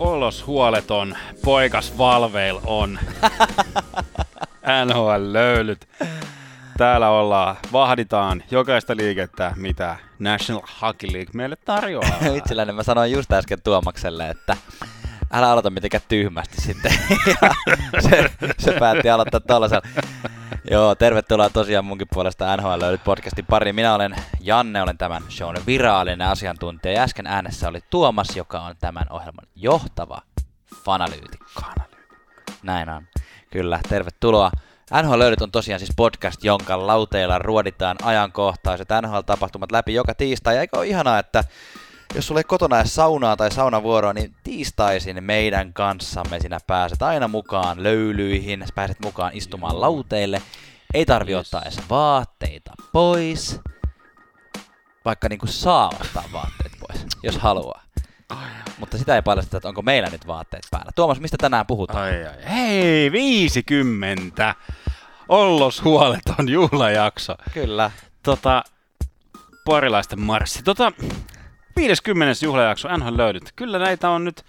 Ollos huoleton, poikas Valveil on. NHL löylyt. Täällä ollaan, vahditaan jokaista liikettä, mitä National Hockey League meille tarjoaa. Itselläni mä sanoin just äsken Tuomakselle, että älä aloita mitenkään tyhmästi sitten. Ja se, se päätti aloittaa tuollaisella. Joo, tervetuloa tosiaan munkin puolesta NHL löydyt podcastin pariin. Minä olen Janne, olen tämän shown virallinen asiantuntija. Ja äsken äänessä oli Tuomas, joka on tämän ohjelman johtava fanalyytikko. Näin on. Kyllä, tervetuloa. NHL löydyt on tosiaan siis podcast, jonka lauteilla ruoditaan ajankohtaiset NHL-tapahtumat läpi joka tiistai. Eikö ole ihanaa, että jos sulle ei kotona edes saunaa tai saunavuoroa, niin tiistaisin meidän kanssamme sinä pääset aina mukaan löylyihin, pääset mukaan istumaan lauteille. Ei tarvi ottaa edes vaatteita pois, vaikka niinku saa ottaa vaatteet pois, jos haluaa. Mutta sitä ei paljasteta, että onko meillä nyt vaatteet päällä. Tuomas, mistä tänään puhutaan? Ai, ai. Hei, 50! Ollos huoleton juhlajakso. Kyllä. Tota, porilaisten marssi. Tota, 50. juhlajakso NHL löydyt. Kyllä näitä on nyt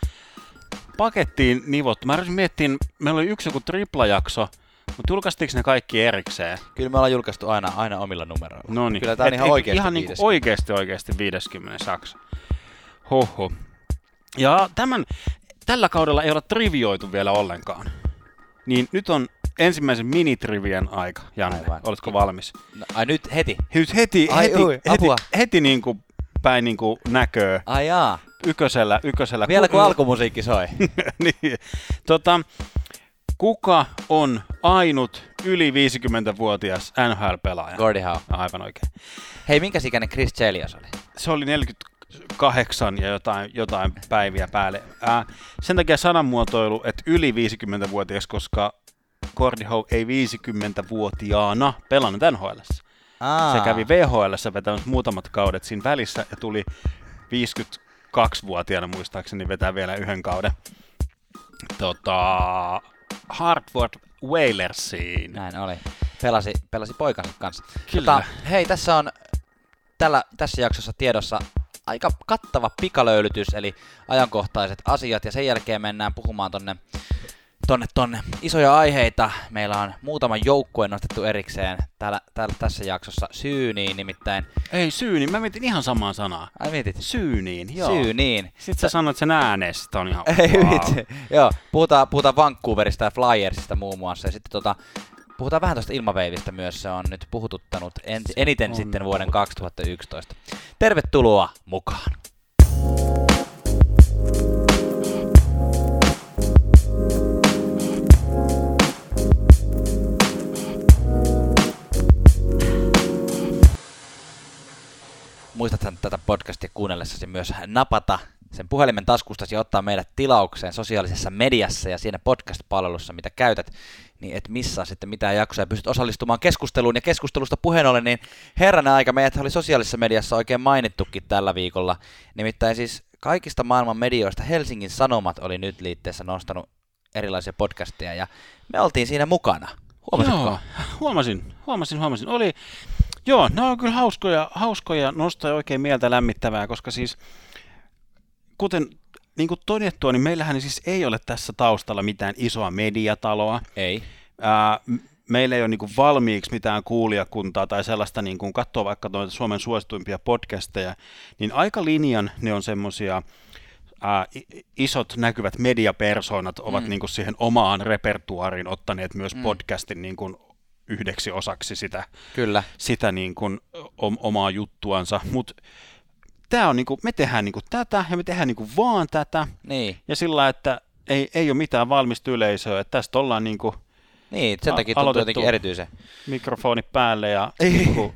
pakettiin nivottu. Mä miettiä, meillä oli yksi joku triplajakso, mutta julkaistiinko ne kaikki erikseen? Kyllä me ollaan julkaistu aina, aina omilla numeroilla. No niin. Kyllä tämä on ihan oikeasti Ihan niin oikeasti oikeasti 50 jakso. Hoho. Ja tämän, tällä kaudella ei ole trivioitu vielä ollenkaan. Niin nyt on ensimmäisen minitrivien aika, Janne. Aivan. Oletko valmis? No, ai nyt heti? Nyt heti, ai, heti, ui, heti, apua. heti niin kuin päin niin kuin näköä. Ai jaa. Ykkösellä, ykkösellä. Vielä kun alkumusiikki soi. niin. Tota, kuka on ainut yli 50-vuotias NHL-pelaaja? Gordie Howe. Aivan oikein. Hei, minkä ikäinen Chris Chelios oli? Se oli 48 ja jotain, jotain päiviä päälle. Ää, sen takia sananmuotoilu, että yli 50-vuotias, koska Gordie Howe ei 50-vuotiaana pelannut NHL. Aa. Se kävi VHL vetämässä muutamat kaudet siinä välissä ja tuli 52-vuotiaana muistaakseni vetää vielä yhden kauden tota, Hartford Whalersiin. Näin oli. Pelasi, pelasi poikansa kanssa. Kyllä. Tota, hei, tässä on tällä, tässä jaksossa tiedossa aika kattava pikalöylytys, eli ajankohtaiset asiat, ja sen jälkeen mennään puhumaan tonne tonne, tonne isoja aiheita. Meillä on muutama joukkue nostettu erikseen täällä, täällä tässä jaksossa syyniin nimittäin. Ei syyniin, mä mietin ihan samaa sanaa. Ai mietit? Syyniin, joo. Syyniin. Sitten sä sanoit sen äänestä, on ihan Ei wow. vitsi. Joo, puhutaan, puhutaan Vancouverista ja Flyersista muun muassa. Ja sitten tota, puhutaan vähän tuosta ilmaveivistä myös. Se on nyt puhututtanut en, eniten on. sitten vuoden 2011. Tervetuloa mukaan. Muistathan tätä podcastia kuunnellessasi myös napata sen puhelimen taskustasi ja ottaa meidät tilaukseen sosiaalisessa mediassa ja siinä podcast-palvelussa, mitä käytät, niin et missaa sitten mitään jaksoja ja pystyt osallistumaan keskusteluun. Ja keskustelusta puheen ollen, niin herranen aika, meidät oli sosiaalisessa mediassa oikein mainittukin tällä viikolla. Nimittäin siis kaikista maailman medioista Helsingin Sanomat oli nyt liitteessä nostanut erilaisia podcasteja ja me oltiin siinä mukana. Huomasitko? Joo, huomasin, huomasin, huomasin. Oli, Joo, ne on kyllä hauskoja, hauskoja nostoja oikein mieltä lämmittävää, koska siis kuten niin kuin todettua, niin meillähän siis ei ole tässä taustalla mitään isoa mediataloa. Ei. Ää, meillä ei ole niin kuin valmiiksi mitään kuulijakuntaa tai sellaista, niin kuin katsoa vaikka noita Suomen suosituimpia podcasteja, niin aika linjan ne on semmoisia isot näkyvät mediapersonat ovat mm. niin kuin siihen omaan repertuariin ottaneet myös mm. podcastin niin kuin yhdeksi osaksi sitä, Kyllä. sitä niin kuin omaa juttuansa, mutta tämä on niin kuin, me tehdään niin kuin tätä ja me tehdään niin kuin vaan tätä. Niin. Ja sillä, että ei, ei ole mitään valmista yleisöä, että tästä ollaan niin kuin Niin, sen takia tuntuu jotenkin erityisen. Mikrofoni päälle ja... Niin kuin...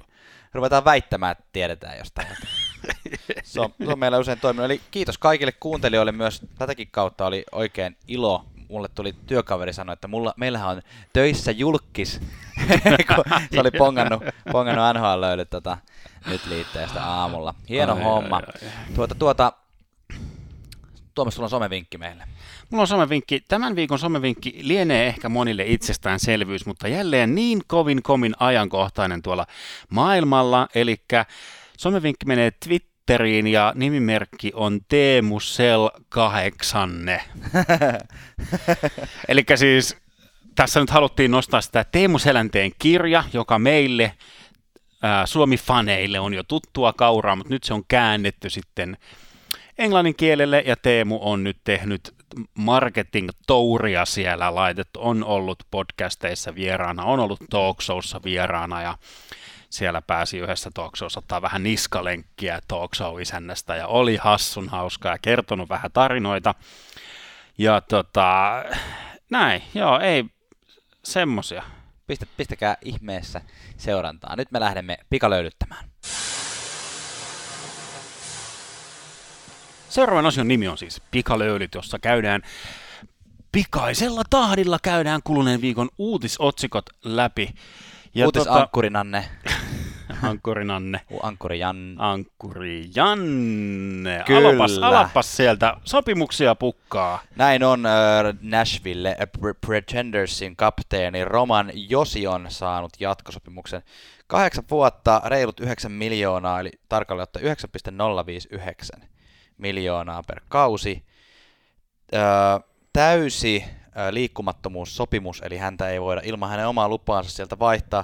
Ruvetaan väittämään, että tiedetään jostain. se, on, se on meillä usein toiminut. Eli kiitos kaikille kuuntelijoille myös tätäkin kautta. Oli oikein ilo mulle tuli työkaveri sanoa, että mulla, meillähän on töissä julkis, kun se oli pongannut, pongannut NHL tota, nyt liitteestä aamulla. Hieno ai, homma. Ai, ai, ai. Tuota, tuota, Tuomas, sulla on somevinkki meille. Mulla on somevinkki. Tämän viikon somevinkki lienee ehkä monille itsestäänselvyys, mutta jälleen niin kovin komin ajankohtainen tuolla maailmalla. Eli somevinkki menee Twitteriin Twitteriin ja nimimerkki on Teemu Sel 8. Eli siis tässä nyt haluttiin nostaa sitä Teemu Selänteen kirja, joka meille Suomi-faneille on jo tuttua kauraa, mutta nyt se on käännetty sitten englannin kielelle ja Teemu on nyt tehnyt marketing-touria siellä laitettu, on ollut podcasteissa vieraana, on ollut talkshowssa vieraana ja siellä pääsi yhdessä talkshowssa ottaa vähän niskalenkkiä talkshow-isännästä ja oli hassun hauskaa ja kertonut vähän tarinoita. Ja tota, näin, joo, ei semmosia. Pistä, pistäkää ihmeessä seurantaa. Nyt me lähdemme pikalöylyttämään. Seuraavan osion nimi on siis Pikalöylyt, jossa käydään pikaisella tahdilla käydään kuluneen viikon uutisotsikot läpi. Ja Uutisankkurinanne. Tota, Ankkurinanne. Ankkuri Jan. Ankkuri Janne. Kyllä. Alapas, alapas sieltä sopimuksia pukkaa. Näin on äh, Nashville äh, Pretendersin kapteeni Roman Josi on saanut jatkosopimuksen. Kahdeksan vuotta, reilut 9 miljoonaa, eli tarkalleen ottaen 9,059 miljoonaa per kausi. Äh, täysi liikkumattomuussopimus, eli häntä ei voida ilman hänen omaa lupaansa sieltä vaihtaa.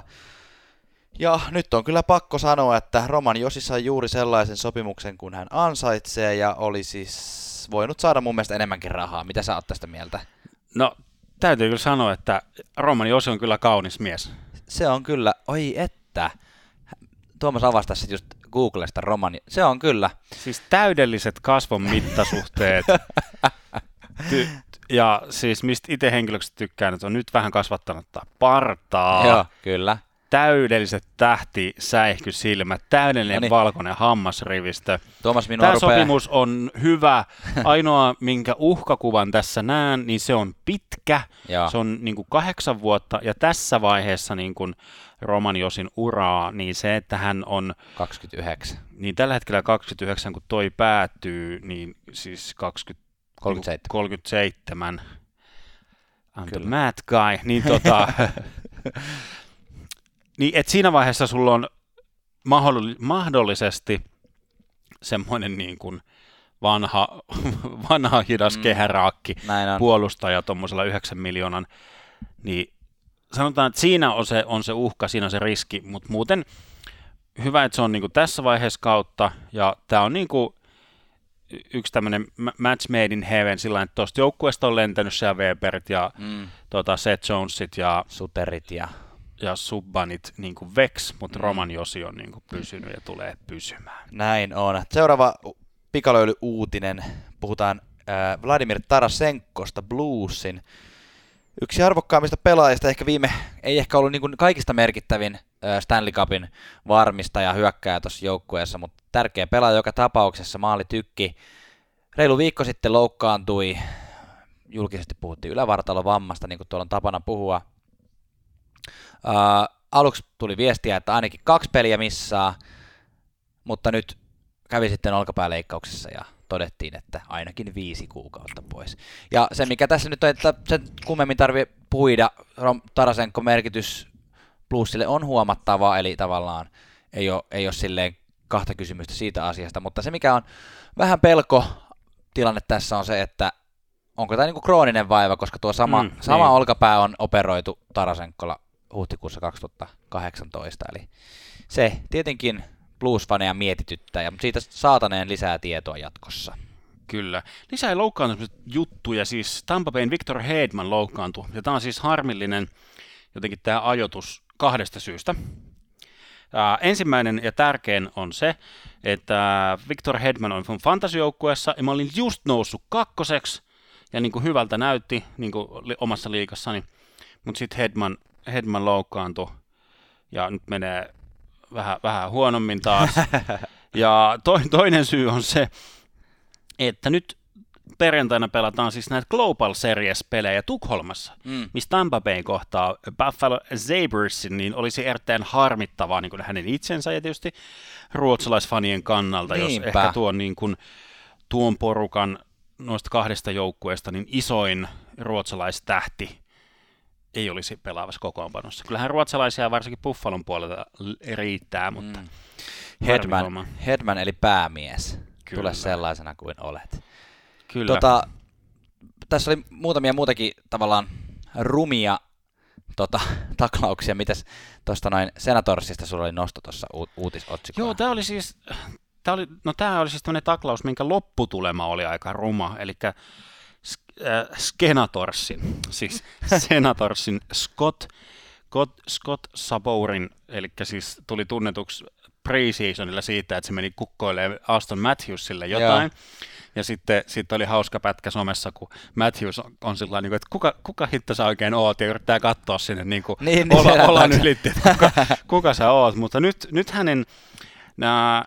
Ja nyt on kyllä pakko sanoa, että Roman Josi sai juuri sellaisen sopimuksen, kun hän ansaitsee, ja oli siis voinut saada mun mielestä enemmänkin rahaa. Mitä sä oot tästä mieltä? No, täytyy kyllä sanoa, että Roman Josi on kyllä kaunis mies. Se on kyllä, oi että. Tuomas avasi tässä just Googlesta Roman, se on kyllä. Siis täydelliset kasvon mittasuhteet. Ty- ja siis mistä itse henkilöksi tykkään, että on nyt vähän kasvattanut partaa. Joo, kyllä täydelliset tähti säihkysilmät, täydellinen Noniin. valkoinen hammasrivistö. Tuomas, Tämä rupeaa... sopimus on hyvä. Ainoa, minkä uhkakuvan tässä näen, niin se on pitkä. Joo. Se on niin kuin kahdeksan vuotta, ja tässä vaiheessa niin kuin Roman Josin uraa, niin se, että hän on... 29. Niin tällä hetkellä 29, kun toi päättyy, niin siis 20, 37. 37. I'm Kyllä. the mad guy. Niin tota, Niin, että siinä vaiheessa sulla on mahdollisesti semmoinen niin kuin vanha, vanha hidas mm. kehäraakki puolustaja tuommoisella 9 miljoonan, niin sanotaan, että siinä on se, on se uhka, siinä on se riski, mutta muuten hyvä, että se on niin kuin tässä vaiheessa kautta, ja tämä on niin kuin yksi tämmöinen match made in heaven sillä että tuosta joukkueesta on lentänyt siellä Weberit ja mm. tota Seth Jonesit ja Suterit ja ja Subbanit niin kuin veks, mutta mm. Roman Josi on niin kuin pysynyt ja tulee pysymään. Näin on. Seuraava pikalöyly-uutinen. Puhutaan äh, Vladimir Tarasenkosta Bluesin. Yksi arvokkaimmista pelaajista, ehkä viime, ei ehkä ollut niin kuin kaikista merkittävin äh, Stanley Cupin varmistaja hyökkää tuossa joukkueessa, mutta tärkeä pelaaja joka tapauksessa maali tykki. Reilu viikko sitten loukkaantui, julkisesti puhuttiin ylävartalovammasta, niin kuin tuolla on tapana puhua, Uh, aluksi tuli viestiä, että ainakin kaksi peliä missaa, mutta nyt kävi sitten olkapääleikkauksessa ja todettiin, että ainakin viisi kuukautta pois. Ja se, mikä tässä nyt on, että sen kummemmin tarvii puida, Tarasenko merkitys plussille on huomattava, eli tavallaan ei ole, ei ole silleen kahta kysymystä siitä asiasta, mutta se mikä on vähän pelko tilanne tässä on se, että onko tämä niinku krooninen vaiva, koska tuo sama, mm, sama niin. olkapää on operoitu Tarasenkolla huhtikuussa 2018, eli se tietenkin blues-faneja mietityttää, mutta siitä saataneen lisää tietoa jatkossa. Kyllä. Lisää loukkaantumisjuttuja, siis Tampa Bayn Victor Hedman loukkaantui, ja tämä on siis harmillinen jotenkin tämä ajoitus kahdesta syystä. Uh, ensimmäinen ja tärkein on se, että Victor Hedman on fantasyjoukkueessa, ja mä olin just noussut kakkoseksi, ja niin kuin hyvältä näytti niin kuin omassa liikassani, mutta sitten Hedman Hedman loukkaantui ja nyt menee vähän, vähän huonommin taas. ja to, toinen syy on se, että nyt perjantaina pelataan siis näitä Global Series-pelejä Tukholmassa, mm. missä Tampa Bay kohtaa Buffalo Sabresin, niin olisi erittäin harmittavaa niin kuin hänen itsensä ja tietysti ruotsalaisfanien kannalta, Niinpä. jos ehkä tuon, niin kuin, tuon porukan noista kahdesta joukkueesta niin isoin ruotsalaistähti ei olisi pelaavassa kokoonpanossa. Kyllähän ruotsalaisia varsinkin Buffalon puolelta riittää, mutta... Mm. Headman, Headman eli päämies. Kyllä. Tule sellaisena kuin olet. Kyllä. Tota, tässä oli muutamia muutakin tavallaan rumia tota, taklauksia. Mitäs tuosta noin Senatorsista sulla oli nosto tuossa u- uutisotsikolla? Joo, tämä oli siis, tää oli, no tämä oli siis tämmöinen taklaus, minkä lopputulema oli aika ruma, eli äh, Skenatorsin, siis Senatorsin Scott, Scott, Scott Sabourin, eli siis tuli tunnetuksi preseasonilla siitä, että se meni kukkoilemaan Aston Matthewsille jotain. Joo. Ja sitten, sitten oli hauska pätkä somessa, kun Matthews on, on sillä niin että kuka, kuka hitto sä oikein oot, ja yrittää katsoa sinne niin kuin Niin, niin, olla, se olla näyttää. ylitti, että kuka, kuka sä oot. Mutta nyt, nyt hänen nämä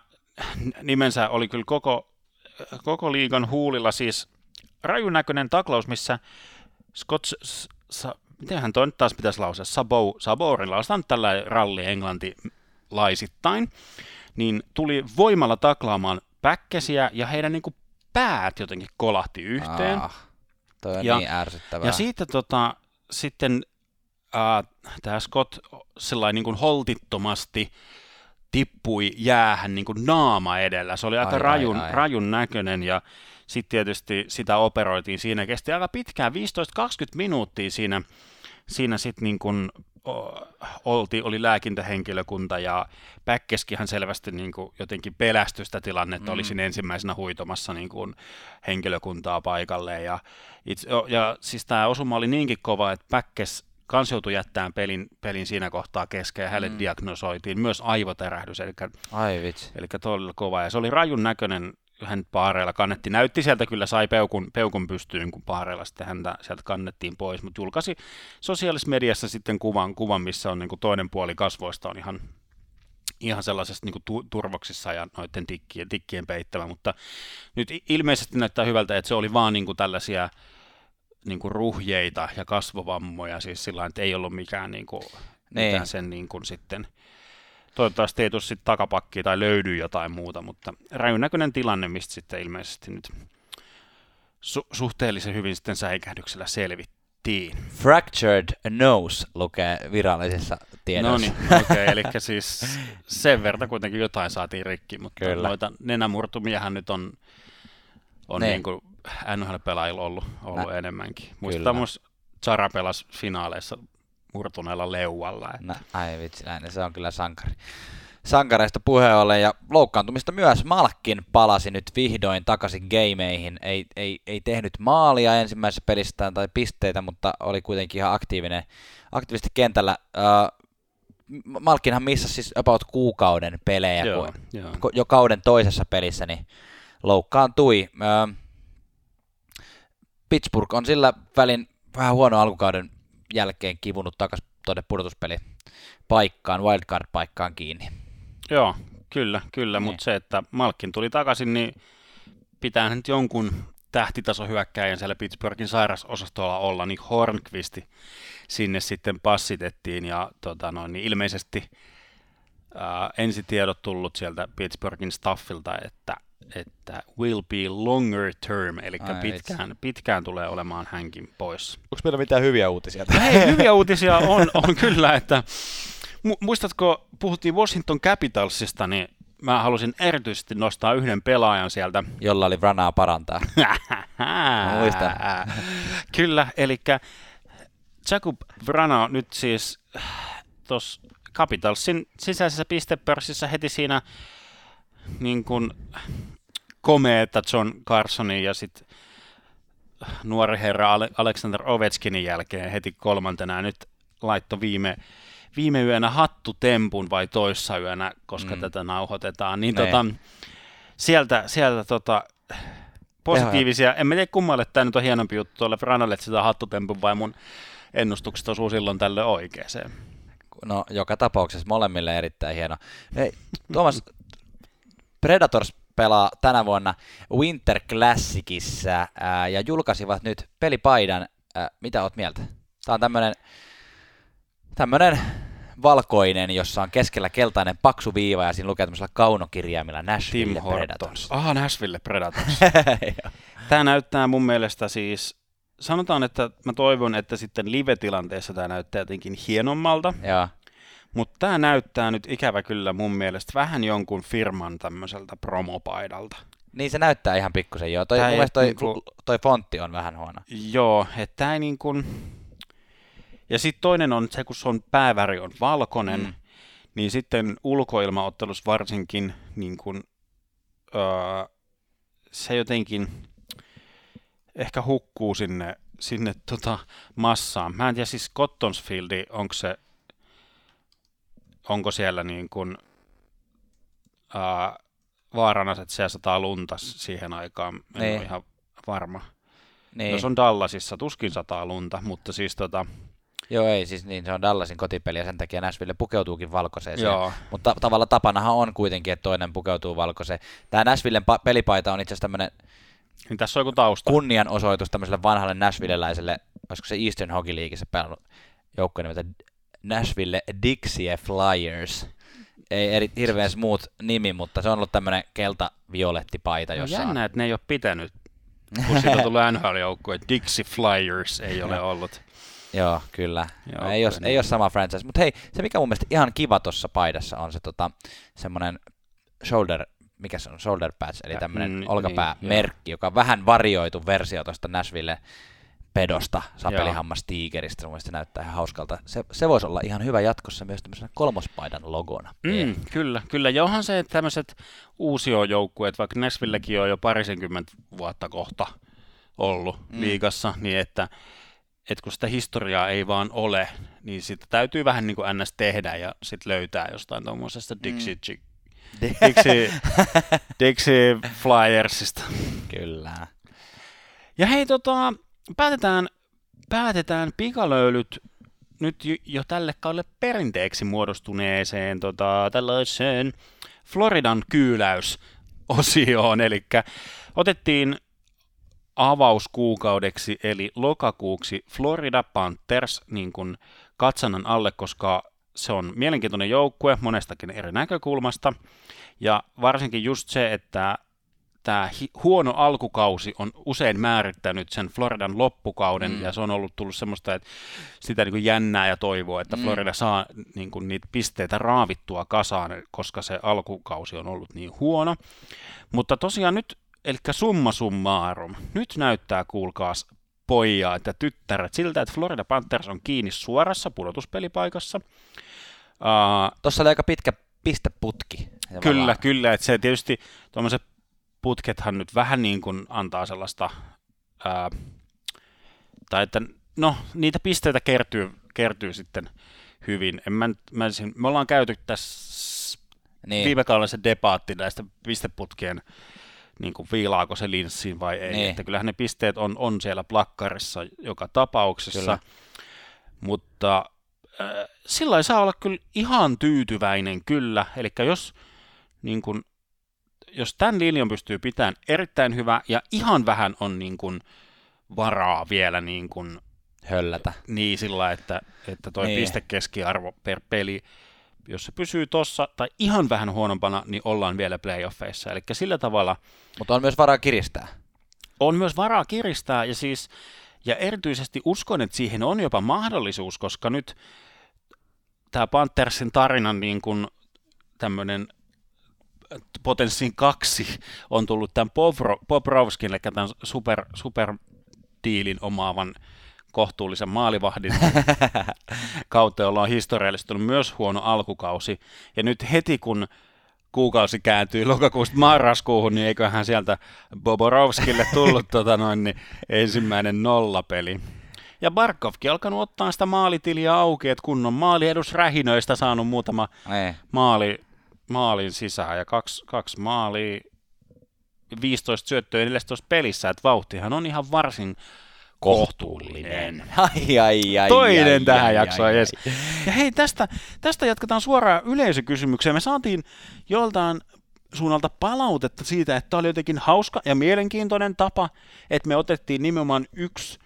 nimensä oli kyllä koko, koko liigan huulilla, siis rajun näköinen taklaus, missä Scott, S- Sa, mitenhän toi nyt taas pitäisi lausua, Sabo, lausutaan nyt tällä ralli englantilaisittain, niin tuli voimalla taklaamaan päkkäsiä ja heidän niin kuin päät jotenkin kolahti yhteen. Ah, toi on Ja- niin ärsyttävää. Ja siitä tota, sitten äh, tämä Scott sellainen niin kuin holtittomasti tippui jäähän niin kuin naama edellä. Se oli aika Ai, ai, rajun, ai. rajun näköinen ja sitten tietysti sitä operoitiin siinä. Kesti aika pitkään, 15-20 minuuttia siinä, siinä sitten niin kuin olti, oli lääkintähenkilökunta ja Päkkeskihän selvästi niin kuin jotenkin pelästyi sitä tilannetta, mm. oli siinä ensimmäisenä huitomassa niin kuin henkilökuntaa paikalle ja, itse, ja siis tämä osuma oli niinkin kova, että Päkkes kans joutui jättämään pelin, pelin siinä kohtaa kesken ja hänelle mm. diagnosoitiin myös aivotärähdys, eli, Ai vitsi. eli todella kova ja se oli rajun näköinen hän paareilla kannetti. Näytti sieltä kyllä, sai peukun, peukun pystyyn, kun paareilla sitten häntä sieltä kannettiin pois, mutta julkaisi sosiaalisessa mediassa sitten kuvan, kuvan missä on niin kuin toinen puoli kasvoista on ihan, ihan sellaisessa niin kuin tu- turvoksissa ja noiden tikkien, tikkien peittämä, mutta nyt ilmeisesti näyttää hyvältä, että se oli vaan niin kuin tällaisia niin kuin ruhjeita ja kasvovammoja, siis sillä että ei ollut mikään niin kuin, Niin. mitään sen niin kuin sitten toivottavasti ei tule sitten takapakkia tai löydy jotain muuta, mutta rajun näköinen tilanne, mistä sitten ilmeisesti nyt su- suhteellisen hyvin sitten säikähdyksellä selvittiin. Fractured nose lukee virallisissa No tiedoissa. niin, okei, okay, eli siis sen verran kuitenkin jotain saatiin rikki, mutta Kyllä. noita nenämurtumiahan nyt on, on Niin. niin kuin NHL-pelaajilla ollut, ollut Nä- enemmänkin. Muistetaan myös Zara pelasi finaaleissa murtuneella leualla. että- No, ai vitsi, näin, se on kyllä sankari. Sankareista puheen ollen ja loukkaantumista myös. Malkin palasi nyt vihdoin takaisin gameihin. Ei, ei, ei tehnyt maalia ensimmäisessä pelistään tai pisteitä, mutta oli kuitenkin ihan aktiivinen, aktiivisesti kentällä. Uh, Malkinhan missasi siis about kuukauden pelejä, Joo, kun joo. jo kauden toisessa pelissä niin loukkaantui. Ö, Pittsburgh on sillä välin vähän huono alkukauden jälkeen kivunut takaisin tuonne pudotuspeli paikkaan, wildcard-paikkaan kiinni. Joo, kyllä, kyllä, Niin. mutta se, että Malkin tuli takaisin, niin pitää nyt jonkun tähtitaso hyökkäjän siellä Pittsburghin sairasosastolla olla, niin Hornquisti sinne sitten passitettiin ja tota noin, niin ilmeisesti ää, ensitiedot tullut sieltä Pittsburghin staffilta, että, että will be longer term, eli Ai pitkään, pitkään tulee olemaan hänkin pois. Onko meillä mitään hyviä uutisia? No hei, hyviä uutisia on, on kyllä, että mu- muistatko, puhuttiin Washington Capitalsista, niin mä halusin erityisesti nostaa yhden pelaajan sieltä. Jolla oli ranaa parantaa. Mä muistan. Kyllä, eli Jakub Vrana nyt siis tuossa Capitalsin sisäisessä pistepörssissä heti siinä niin kuin komeeta John Carsonin ja sitten nuori herra Ale- Alexander Ovechkinin jälkeen heti kolmantena nyt laitto viime, viime yönä hattutempun vai toissa yönä, koska Mm. tätä nauhoitetaan, niin Niin. tota, sieltä, sieltä tota, positiivisia, en mä tiedä kummalle tämä nyt on hienompi juttu tuolle Franalle, että sitä hattutempun vai mun ennustukset osuu silloin tälle oikeeseen. No, joka tapauksessa molemmille erittäin hieno. Hei, Tuomas, Predators pelaa tänä vuonna Winter Classicissa ää, ja julkaisivat nyt pelipaidan. Ää, mitä oot mieltä? Tämä on tämmönen, tämmönen valkoinen, jossa on keskellä keltainen paksu viiva ja siinä lukee tämmöisellä kaunokirjaimilla Tim Nashville Hortons. Predators. Aha, Nashville Predators. Tämä näyttää mun mielestä siis, sanotaan, että mä toivon, että sitten live-tilanteessa tämä näyttää jotenkin hienommalta, Joo, Mutta tämä näyttää nyt ikävä kyllä mun mielestä vähän jonkun firman tämmöiseltä promopaidalta. Niin se näyttää ihan pikkusen joo. Toi, mun mielestä toi, niinku... toi fontti on vähän huono. Joo, että tämä ei niin kuin... Ja sitten toinen on se, kun se on pääväri on valkoinen, mm. niin sitten ulkoilmaottelussa varsinkin niin kuin, öö, se jotenkin ehkä hukkuu sinne, sinne tota massaan. Mä en tiedä siis Cottonsfieldi, onko se, onko siellä niin kuin, öö, vaarana, että siellä sataa lunta siihen aikaan. En niin. ole ihan varma. Niin. No se on Dallasissa, tuskin sataa lunta, mutta siis tota... Joo, ei, siis niin, se on Dallasin kotipeli ja sen takia Nashville pukeutuukin valkoiseen. Joo. Mutta tavalla tapanahan on kuitenkin, että toinen pukeutuu valkoiseen. Tämä Nashvillen pa- pelipaita on itse asiassa tämmöinen niin tässä on joku tausta. kunnianosoitus tämmöiselle vanhalle Nashvilleläiselle, olisiko se Eastern Hockey Leagueissa pelannut joukkueen nimeltä Nashville Dixie Flyers ei eri, hirveän smooth nimi, mutta se on ollut tämmöinen kelta-violetti paita. No jossa jännä, on... että ne ei ole pitänyt, kun siitä on tullut NHL-joukkue. Dixie Flyers ei ole ollut. Joo, kyllä. Joo, no, ei, ole, niin. ei ole sama franchise. Mutta hei, se mikä mun mielestä ihan kiva tuossa paidassa on se tota, semmoinen shoulder, mikä se on, shoulder patch, eli tämmöinen mm, olkapäämerkki, niin, joka on vähän varioitu versio tuosta Nashville pedosta, sapelihammas-tiikeristä. Mun mielestä se näyttää ihan hauskalta. Se, se voisi olla ihan hyvä jatkossa myös tämmöisenä kolmospaidan logona. Mm, kyllä, kyllä. Ja onhan se, että tämmöiset uusiojoukkueet, vaikka Nashvillekin on jo parisenkymmentä vuotta kohta ollut mm. liigassa, niin että, että kun sitä historiaa ei vaan ole, niin sitä täytyy vähän niin kuin ns. tehdä ja sitten löytää jostain tuommoisesta Dixie, mm. Dixie, Dixie Flyersista. Kyllä. Ja hei, tota, päätetään, päätetään pikalöylyt nyt jo tälle kaudelle perinteeksi muodostuneeseen tota, tällaiseen Floridan kyyläysosioon, eli otettiin avauskuukaudeksi, eli lokakuuksi Florida Panthers niin kuin katsannan alle, koska se on mielenkiintoinen joukkue monestakin eri näkökulmasta, ja varsinkin just se, että tämä huono alkukausi on usein määrittänyt sen Floridan loppukauden, mm. ja se on ollut tullut semmoista, että sitä niin kuin jännää ja toivoa, että mm. Florida saa niin kuin niitä pisteitä raavittua kasaan, koska se alkukausi on ollut niin huono. Mutta tosiaan nyt, eli summa summarum, nyt näyttää, kuulkaas, pojaa, että tyttäret, siltä, että Florida Panthers on kiinni suorassa pudotuspelipaikassa. Uh, Tuossa oli aika pitkä pisteputki. Kyllä, kyllä, että se tietysti tuommoiset putkethan nyt vähän niin kuin antaa sellaista, ää, tai että no niitä pisteitä kertyy, kertyy sitten hyvin. En mä, mä, me ollaan käyty tässä niin. viime kaudella se debaatti näistä pisteputkien niin kuin viilaako se linssiin vai ei. Niin. Että kyllähän ne pisteet on, on siellä plakkarissa joka tapauksessa, kyllä. mutta äh, sillä saa olla kyllä ihan tyytyväinen kyllä. Eli jos niin kuin, jos tämän linjan pystyy pitämään erittäin hyvä ja ihan vähän on niin kuin varaa vielä niin kuin höllätä. Niin sillä, että, että toi niin. pistekeskiarvo per peli, jos se pysyy tossa tai ihan vähän huonompana, niin ollaan vielä playoffeissa. Eli sillä tavalla... Mutta on myös varaa kiristää. On myös varaa kiristää ja siis ja erityisesti uskon, että siihen on jopa mahdollisuus, koska nyt tämä Panthersin tarinan niin kuin tämmöinen potenssiin kaksi on tullut tämän Bobrovskin, eli tämän super, super diilin omaavan kohtuullisen maalivahdin kautta, jolla on historiallisesti ollut myös huono alkukausi. Ja nyt heti kun kuukausi kääntyy lokakuusta marraskuuhun, niin eiköhän sieltä Boborovskille tullut tota noin, niin ensimmäinen nollapeli. Ja Barkovkin alkanut ottaa sitä maalitiliä auki, että kun on maaliedusrähinöistä saanut muutama Ei. maali maalin sisään ja kaksi, kaksi maalia, 15 syöttöä 14 pelissä, että vauhtihan on ihan varsin kohtuullinen. Ai, ai, ai, Toinen ai, tähän ai, jaksoon, ai, yes. ai. Ja hei, tästä, tästä jatketaan suoraan yleisökysymykseen. Me saatiin joltain suunnalta palautetta siitä, että tämä oli jotenkin hauska ja mielenkiintoinen tapa, että me otettiin nimenomaan yksi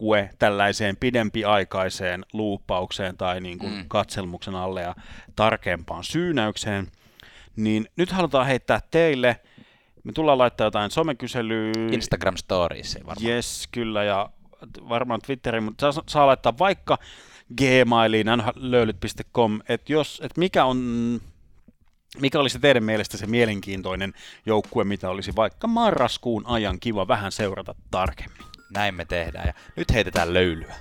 joukkue tällaiseen pidempiaikaiseen luuppaukseen tai niin kuin mm. katselmuksen alle ja tarkempaan syynäykseen, niin nyt halutaan heittää teille, me tullaan laittaa jotain somekyselyä. Instagram Stories varmaan. Yes, kyllä, ja varmaan Twitteriin, mutta saa, saa laittaa vaikka gmailiin nhlöylyt.com, että jos, että mikä on mikä olisi teidän mielestä se mielenkiintoinen joukkue, mitä olisi vaikka marraskuun ajan kiva vähän seurata tarkemmin? Näin me tehdään ja nyt heitetään löylyä.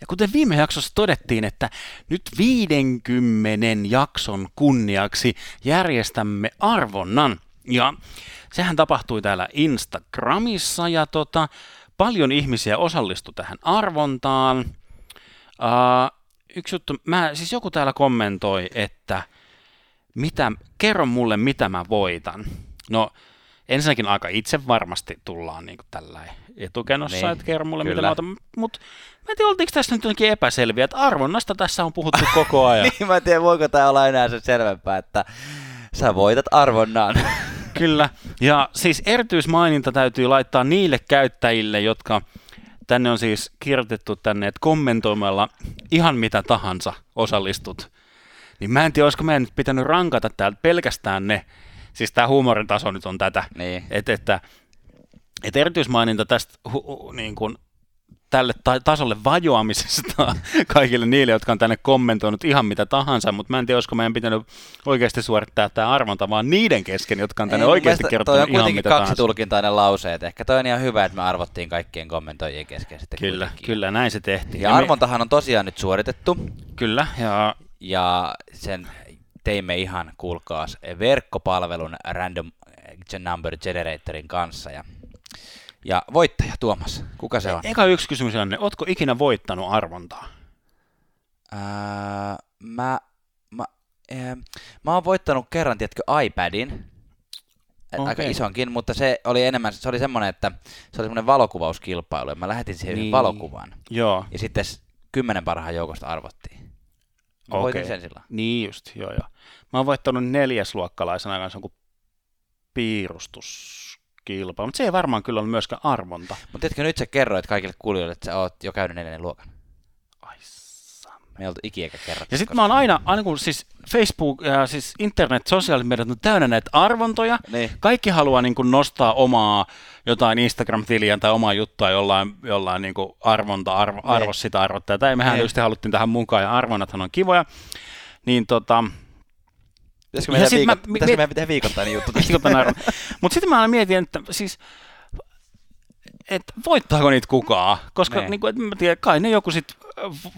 Ja kuten viime jaksossa todettiin, että nyt 50 jakson kunniaksi järjestämme arvonnan. Ja sehän tapahtui täällä Instagramissa ja tota, paljon ihmisiä osallistui tähän arvontaan. Uh, yksi juttu, mä, siis joku täällä kommentoi, että mitä, kerro mulle, mitä mä voitan. No, ensinnäkin aika itse varmasti tullaan niin kuin tällä etukenossa, niin, että kerro mulle, kyllä. mitä mä otan. Mutta mä en tiedä, oltiinko tässä nyt jotenkin epäselviä, että arvonnasta tässä on puhuttu koko ajan. niin, mä en tiedä, voiko tämä olla enää se selvempää, että sä voitat arvonnan. kyllä, ja siis erityismaininta täytyy laittaa niille käyttäjille, jotka tänne on siis kirjoitettu tänne, että kommentoimalla ihan mitä tahansa osallistut. Niin mä en tiedä, olisiko meidän nyt pitänyt rankata täältä pelkästään ne, siis tämä huumorin taso nyt on tätä, niin. että, että, että erityismaininta tästä hu, hu, niin kuin tälle ta- tasolle vajoamisesta kaikille niille, jotka on tänne kommentoinut ihan mitä tahansa, mutta mä en tiedä, olisiko meidän pitänyt oikeasti suorittaa tämä arvonta vaan niiden kesken, jotka on tänne Ei, oikeasti kertonut ihan mitä kaksi tulkintainen lauseet. Ehkä toi on ihan hyvä, että me arvottiin kaikkien kommentoijien kesken sitten Kyllä, kuitenkin. kyllä, näin se tehtiin. Ja, ja arvontahan me... on tosiaan nyt suoritettu. Kyllä, ja... Ja sen teimme ihan, kuulkaas, verkkopalvelun Random Number Generatorin kanssa. Ja ja voittaja, Tuomas, kuka se on? Eka yksi kysymys on, ootko ikinä voittanut arvontaa? Ää, mä, mä, ää, mä oon voittanut kerran, tiedätkö, iPadin, okay. aika isonkin, mutta se oli enemmän, se oli semmoinen, että se oli semmoinen valokuvauskilpailu, ja mä lähetin siihen niin. valokuvan. Joo. Ja sitten kymmenen parhaan joukosta arvottiin. Mä okay. sen silloin. Niin just, joo joo. Mä oon voittanut neljäsluokkalaisena kanssa jonkun piirustus kilpailu, mutta se ei varmaan kyllä ole myöskään arvonta. Mutta tiedätkö, nyt sä kerroit kaikille kuulijoille, että sä oot jo käynyt neljännen luokan. Me ei oltu ikiäkä kerrottu. Ja sitten mä oon aina, aina kun siis Facebook ja siis internet, sosiaaliset mediat on täynnä näitä arvontoja. Niin. Kaikki haluaa niin kuin nostaa omaa jotain Instagram-tiliä tai omaa juttua jollain, jollain niin kuin arvonta, arvo, niin. arvo sitä arvottaa. Tai mehän niin. just haluttiin tähän mukaan ja arvonnathan on kivoja. Niin tota, Pitäisikö meidän, viikot, mä, pitäisikö meidän pitää viikoittainen juttu Mutta sitten mä aina mietin, että siis että voittaako niitä kukaan, koska niin kuin, et mä tiedän, kai ne joku sitten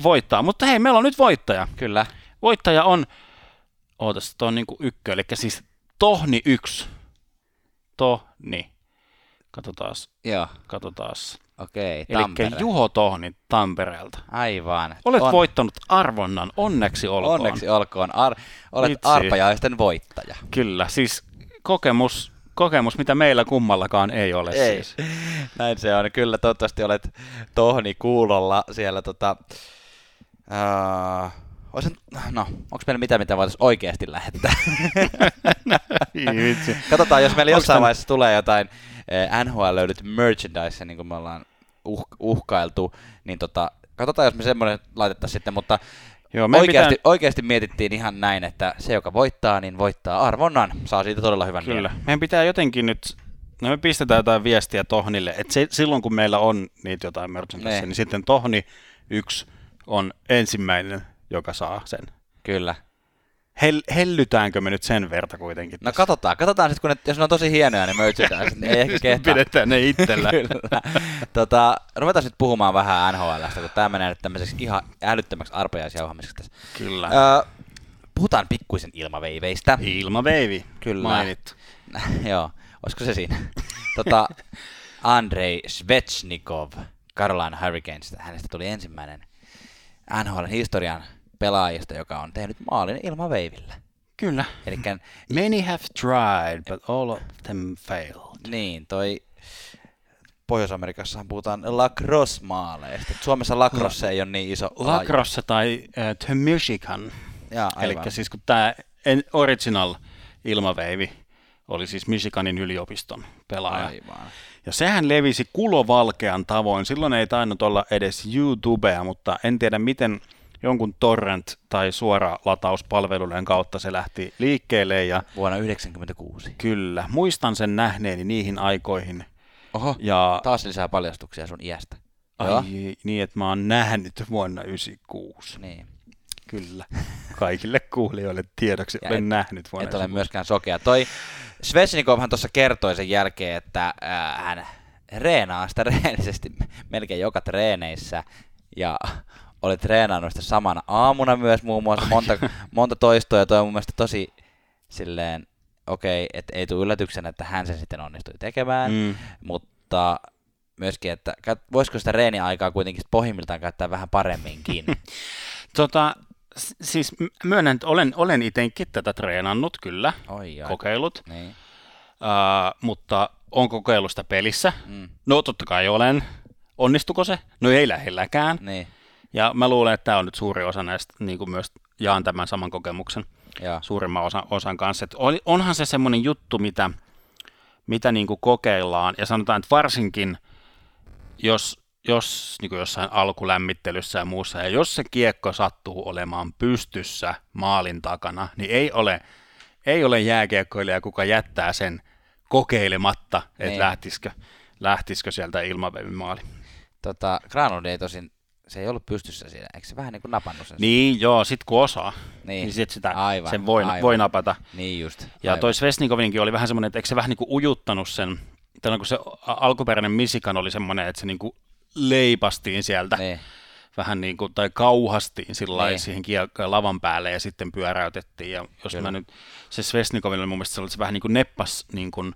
voittaa, mutta hei, meillä on nyt voittaja. Kyllä. Voittaja on, ootas, tuo on niin kuin ykkö, eli siis Tohni 1. Tohni. Katsotaas. Joo. Katsotaas. Okei, Eli Juho Tohni Tampereelta. Aivan. Olet on. voittanut arvonnan, onneksi olkoon. Onneksi olkoon. Ar- olet Vitsi. arpajaisten voittaja. Kyllä, siis kokemus, kokemus, mitä meillä kummallakaan ei ole ei. siis. Näin se on. Kyllä, toivottavasti olet Tohni kuulolla siellä tota... Uh, Olisin, no, onko meillä mitä, mitä voitaisiin oikeasti lähettää? Katsotaan, jos meillä jossain vaiheessa tulee jotain eh, NHL löydyt merchandise, niin kuin me ollaan uh, uhkailtu, niin tota, katsotaan, jos me semmoinen laitettaisiin sitten, mutta Joo, oikeasti, pitää... oikeasti mietittiin ihan näin, että se, joka voittaa, niin voittaa arvonnan. Saa siitä todella hyvän Kyllä. Mielen. Meidän pitää jotenkin nyt, no me pistetään jotain viestiä Tohnille, että se, silloin kun meillä on niitä jotain merchandise, niin sitten Tohni yksi on ensimmäinen joka saa sen. Kyllä. Hell, hellytäänkö me nyt sen verta kuitenkin? No tässä? katsotaan, katsotaan sitten, kun ne, jos ne on tosi hienoja ne merchandise, niin ei ehkä kehtaa. Pidetään ne itsellä. Kyllä. Tota, ruvetaan nyt puhumaan vähän NHLstä, kun tämä menee nyt tämmöiseksi ihan älyttömäksi arpajaisjauhamiseksi tässä. Kyllä. Öö, puhutaan pikkuisen ilmaveiveistä. Ilmaveivi, Kyllä. mainittu. Joo, olisiko se siinä? tota, Andrei Svechnikov, Carolina Hurricanes, hänestä tuli ensimmäinen NHL historian pelaajista, joka on tehnyt maalin ilman veivillä. Kyllä. Elikkä, Many have tried, but all of them failed. Niin, toi Pohjois-Amerikassahan puhutaan lacrosse-maaleista. Suomessa lacrosse La- ei ole niin iso Lacrosse tai uh, The Michigan. Eli siis kun tämä original ilmaveivi oli siis Michiganin yliopiston pelaaja. Aivan. Ja sehän levisi kulovalkean tavoin. Silloin ei tainnut olla edes YouTubea, mutta en tiedä miten jonkun torrent- tai suora latauspalvelujen kautta se lähti liikkeelle. Ja Vuonna 1996. Kyllä. Muistan sen nähneeni niihin aikoihin. Oho, ja... taas lisää paljastuksia sun iästä. Joo. Ai, niin, että mä oon nähnyt vuonna 96. Niin. Kyllä. Kaikille kuulijoille tiedoksi Ja olen et- nähnyt vuonna Et ole 96. myöskään sokea. Toi Svesnikovhan tuossa kertoi sen jälkeen, että äh, hän reenaa sitä reenisesti melkein joka treeneissä ja oli treenannut sitä samana aamuna myös muun muassa monta, monta toistoa ja toi on mun mielestä tosi silleen, okei, okay, että ei tule yllätyksenä, että hän sen sitten onnistui tekemään, Mm. mutta myöskin, että voisiko sitä reeniaikaa kuitenkin pohjimmiltaan käyttää vähän paremminkin. Tota, siis myönnän, että olen, olen itsekin tätä treenannut, kyllä, Oi, oi. kokeillut, Niin. uh, mutta on kokeillut sitä pelissä. Mm. No totta kai olen. Onnistuko se? No ei lähelläkään. Niin. Ja mä luulen, että tämä on nyt suuri osa näistä, niin kuin myös jaan tämän saman kokemuksen Joo. suurimman osa, osan kanssa. Että oli, onhan se semmoinen juttu, mitä, mitä niin kuin kokeillaan, ja sanotaan, että varsinkin jos, jos niin kuin jossain alkulämmittelyssä ja muussa, ja jos se kiekko sattuu olemaan pystyssä maalin takana, niin ei ole, ei ole jääkiekkoilija, kuka jättää sen kokeilematta, että Niin. lähtisikö, lähtisikö sieltä ilmavevin maali. Tota, Granlund ei tosin, se ei ollut pystyssä siinä, eikö se vähän niin kuin napannut sen? Niin, joo, sit kun osaa, Niin. niin, sit sitä, Aivan, sen voi, aivan. voi napata. Niin just. Ja aivan. toi Svesnikovinkin oli vähän semmoinen, että eikö se vähän niin kuin ujuttanut sen, tällä kun se alkuperäinen Misikan oli semmoinen, että se niin kuin leipastiin sieltä Niin. vähän niin kuin, tai kauhastiin sillä Niin. siihen lavan päälle ja sitten pyöräytettiin. Ja jos Kyllä. mä nyt, se Svesnikovilla oli mun mielestä se, oli, että se vähän niin kuin neppas niin kuin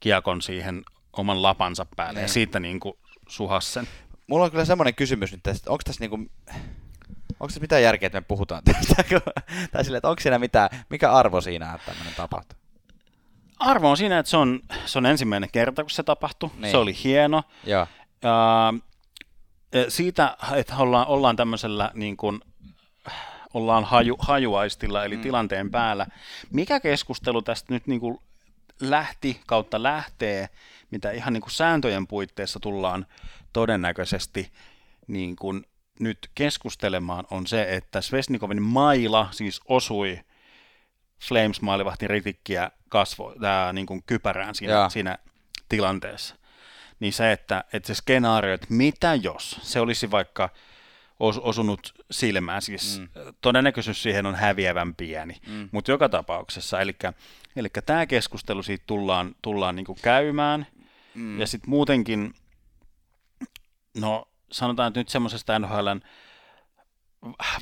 kiekon siihen oman lapansa päälle Niin. ja siitä niin kuin suhas sen. Mulla on kyllä semmoinen kysymys nyt tästä, onko tässä niinku, onko tässä mitään järkeä, että me puhutaan tästä? tai silleen, että onko siinä mitään, mikä arvo siinä, että tämmöinen tapahtuu? Arvo on siinä, että se on, se on ensimmäinen kerta, kun se tapahtui. Niin. Se oli hieno. Joo. Ja, ja siitä, että ollaan, ollaan tämmöisellä niin kuin, ollaan haju, hajuaistilla, eli mm. tilanteen päällä. Mikä keskustelu tästä nyt niin kuin lähti kautta lähtee, mitä ihan niin kuin sääntöjen puitteissa tullaan todennäköisesti niin kuin nyt keskustelemaan, on se, että Svesnikovin maila siis osui Flames maalivahtin ritikkiä kasvo, tää, niin kuin kypärään siinä, siinä tilanteessa. Niin se, että, että se skenaario, että mitä jos se olisi vaikka os, osunut silmään, siis Mm. todennäköisyys siihen on häviävän pieni, Mm. mutta joka tapauksessa, eli, eli tämä keskustelu siitä tullaan, tullaan niin kuin käymään, mm. ja sitten muutenkin, no sanotaan, että nyt semmoisesta NHLn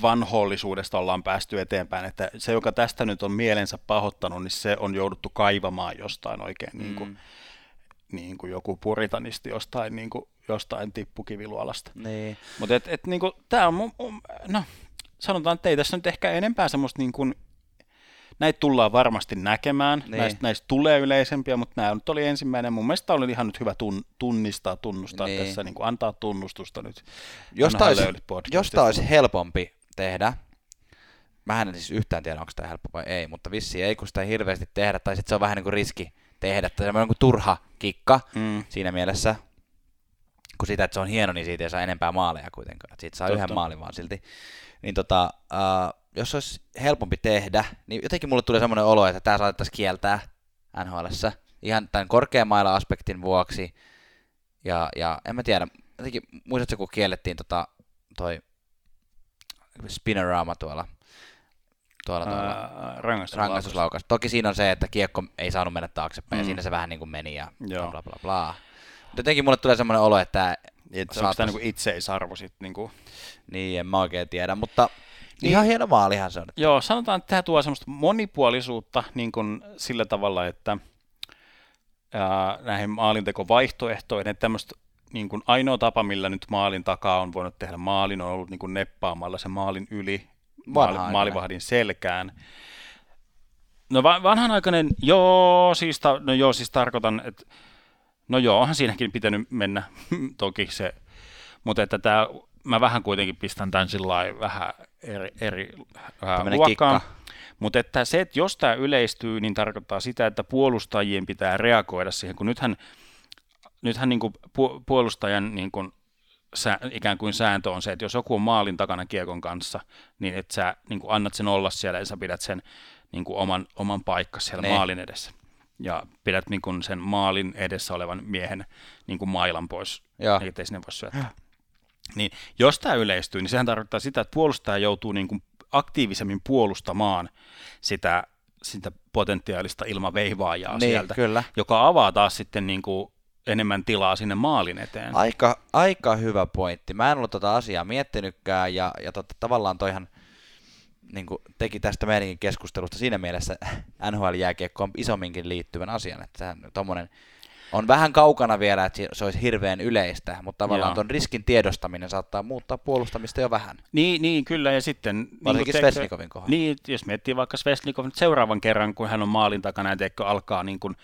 vanhollisuudesta ollaan päästy eteenpäin, että se, joka tästä nyt on mielensä pahoittanut, niin se on jouduttu kaivamaan jostain oikein, mm. niin, kuin, niin kuin joku puritanisti jostain, niin kuin, jostain tippukiviluolasta. Niin. Mutta et, et, niin kuin, tämä on, mun, mun- no sanotaan, että ei tässä nyt ehkä enempää semmoista niin kuin, näitä tullaan varmasti näkemään, Niin. näistä, näistä tulee yleisempiä, mutta nämä nyt oli ensimmäinen. Mun mielestä oli ihan nyt hyvä tun, tunnistaa, tunnustaa Niin. tässä, niin kuin antaa tunnustusta nyt. Jos tää olisi, helpompi tehdä, mä en siis yhtään tiedä, onko tämä helppo vai ei, mutta vissi ei, kun sitä ei hirveästi tehdä, tai sitten se on vähän niin kuin riski tehdä, tai semmoinen niin kuin turha kikka Mm. siinä mielessä, kun sitä, että se on hieno, niin siitä ei saa enempää maaleja kuitenkaan, että siitä saa Totta. yhden maalin vaan silti. Niin tota, uh, jos olisi helpompi tehdä, niin jotenkin mulle tulee semmoinen olo, että tämä saatettaisiin kieltää NHLssä ihan tämän korkeamailla aspektin vuoksi, ja, ja en mä tiedä, jotenkin muistatko, kun kiellettiin tota, toi spinorama tuolla, tuolla, tuolla Ää, rangaistuslaukaus. rangaistuslaukaus. Toki siinä on se, että kiekko ei saanut mennä taaksepäin, mm. ja siinä se vähän niin kuin meni ja Joo. bla bla bla jotenkin mulle tulee semmoinen olo, että Että onko tämä niin itseisarvo sitten? Niin kuin... niin en mä oikein tiedä, mutta niin. Ihan hieno maalihan se on. Joo, sanotaan, että tämä tuo semmoista monipuolisuutta niin kuin sillä tavalla, että ää, näihin maalintekovaihtoehtoihin, että tämmöistä niin kuin ainoa tapa, millä nyt maalin takaa on voinut tehdä maalin, on ollut niin kuin neppaamalla se maalin yli maali, maalivahdin selkään. No va- vanhanaikainen, joo, siis, ta- no joo, siis tarkoitan, että no joo, onhan siinäkin pitänyt mennä toki se, mutta että tämä, mä vähän kuitenkin pistän tämän sillä vähän eri, eri Tämmönen luokkaan. kikka. Mutta että se, että jos tämä yleistyy, niin tarkoittaa sitä, että puolustajien pitää reagoida siihen, kun nythän, nythän niin kuin pu- puolustajan niin kuin sä, ikään kuin sääntö on se, että jos joku on maalin takana kiekon kanssa, niin että sä niin kuin annat sen olla siellä ja sä pidät sen niin kuin oman, oman paikkas siellä Niin. maalin edessä. Ja pidät niin kuin sen maalin edessä olevan miehen niin kuin mailan pois, ettei sinne voi syöttää. Niin jos tämä yleistyy, niin sehän tarkoittaa sitä, että puolustaja joutuu niin kuin aktiivisemmin puolustamaan sitä, sitä potentiaalista ilmaveivaajaa Niin, sieltä, kyllä. joka avaa taas sitten niin kuin enemmän tilaa sinne maalin eteen. Aika, aika hyvä pointti. Mä en ollut tota asiaa miettinytkään ja, ja tota, tavallaan toihan niin kuin teki tästä meidänkin keskustelusta siinä mielessä NHL-jääkiekkoon isomminkin liittyvän asian, että tommonen on vähän kaukana vielä, että se olisi hirveän yleistä, mutta tavallaan Joo. tuon riskin tiedostaminen saattaa muuttaa puolustamista jo vähän. Niin, niin, kyllä, ja sitten... niin Varsinkin teekö- Svesnikovin kohdalla. Niin, jos miettii vaikka Svesnikov nyt seuraavan kerran, kun hän on maalin takana, ja teekö alkaa niin kuin,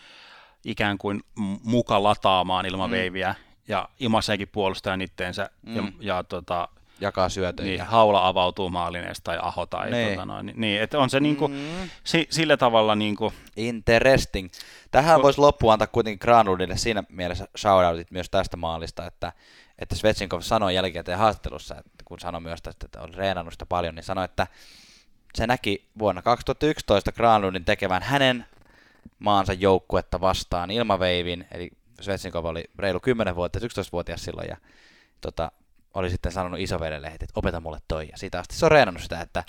ikään kuin muka lataamaan ilmaveiviä, ja imaseekin puolustajan itteensä, mm. ja, Mm. ja tota, Jakaa syötöjä. niin, haula avautuu maalin edestä tai aho tai Niin. tota noin, niin, että on se niin kuin, Mm. si, sillä tavalla niin kuin, Interesting. Tähän Ko- voisi loppuun antaa kuitenkin Granlundille siinä mielessä shoutoutit myös tästä maalista, että, että Svetsinkov sanoi jälkikäteen haastattelussa, että kun sanoi myös tästä, että oli reenannut sitä paljon, niin sanoi, että se näki vuonna 2011 Granlundin tekevän hänen maansa joukkuetta vastaan ilmaveivin, eli Svetsinkov oli reilu 10 vuotta, 11-vuotias silloin, ja tota, oli sitten sanonut isovedelle, että opeta mulle toi, ja siitä asti se on reenannut sitä, että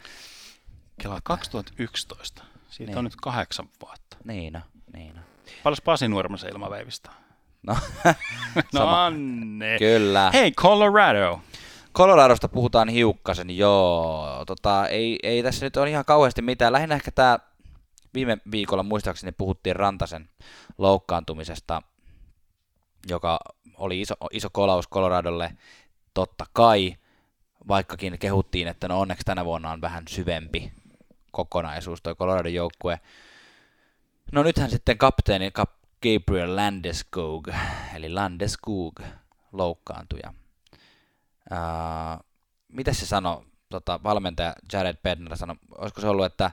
kelaa 2011, siitä Niin. on nyt kahdeksan vuotta. niin no, niin no. Paljon Pasi Nuormasen ilmaveivistä? No, No. Anne. kyllä. Hei, Colorado. Coloradosta puhutaan hiukkasen, joo. Tota, ei, ei tässä nyt ole ihan kauheasti mitään. Lähinnä ehkä tämä viime viikolla muistaakseni puhuttiin Rantasen loukkaantumisesta, joka oli iso, iso kolaus Coloradolle, totta kai, vaikkakin kehuttiin, että no onneksi tänä vuonna on vähän syvempi kokonaisuus toi Coloradon joukkue. No nythän sitten kapteeni Kap- Gabriel Landeskog, eli Landeskog, loukkaantui. ja Ää, mitä se sanoi, tota, valmentaja Jared Bednar sanoi, olisiko se ollut, että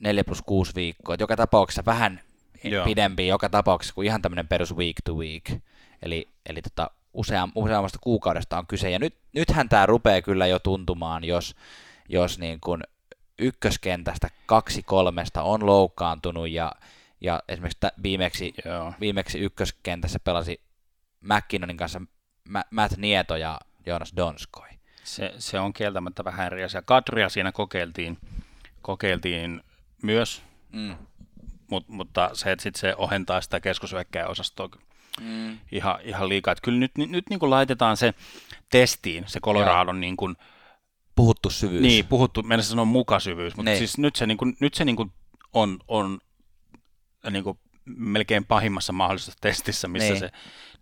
4 plus 6 viikkoa, että joka tapauksessa vähän Joo. pidempi joka tapauksessa kuin ihan tämmöinen perus week to week, eli, eli tota, useam, useammasta kuukaudesta on kyse, ja nyt, nythän tämä rupeaa kyllä jo tuntumaan, jos, jos niin kuin ykköskentästä kaksi kolmesta on loukkaantunut, ja, ja esimerkiksi tä, viimeksi, Joo. viimeksi ykköskentässä pelasi McKinnonin kanssa Ma- Matt Nieto ja Jonas Donskoi. Se, se on kieltämättä vähän eri asia. Kadria siinä kokeiltiin, kokeiltiin myös, Mm. mut, mutta se, että sit se ohentaa sitä keskushyökkäjäosastoa Mm. ihan, ihan liikaa. Että kyllä nyt, nyt, nyt niin kuin laitetaan se testiin, se Coloradon niin kuin, Puhuttu syvyys. niin, puhuttu, mennä sanoa mukasyvyys, mutta Niin. siis nyt se, niin kuin, nyt se niin kuin on, on niin kuin melkein pahimmassa mahdollisessa testissä, missä Niin. se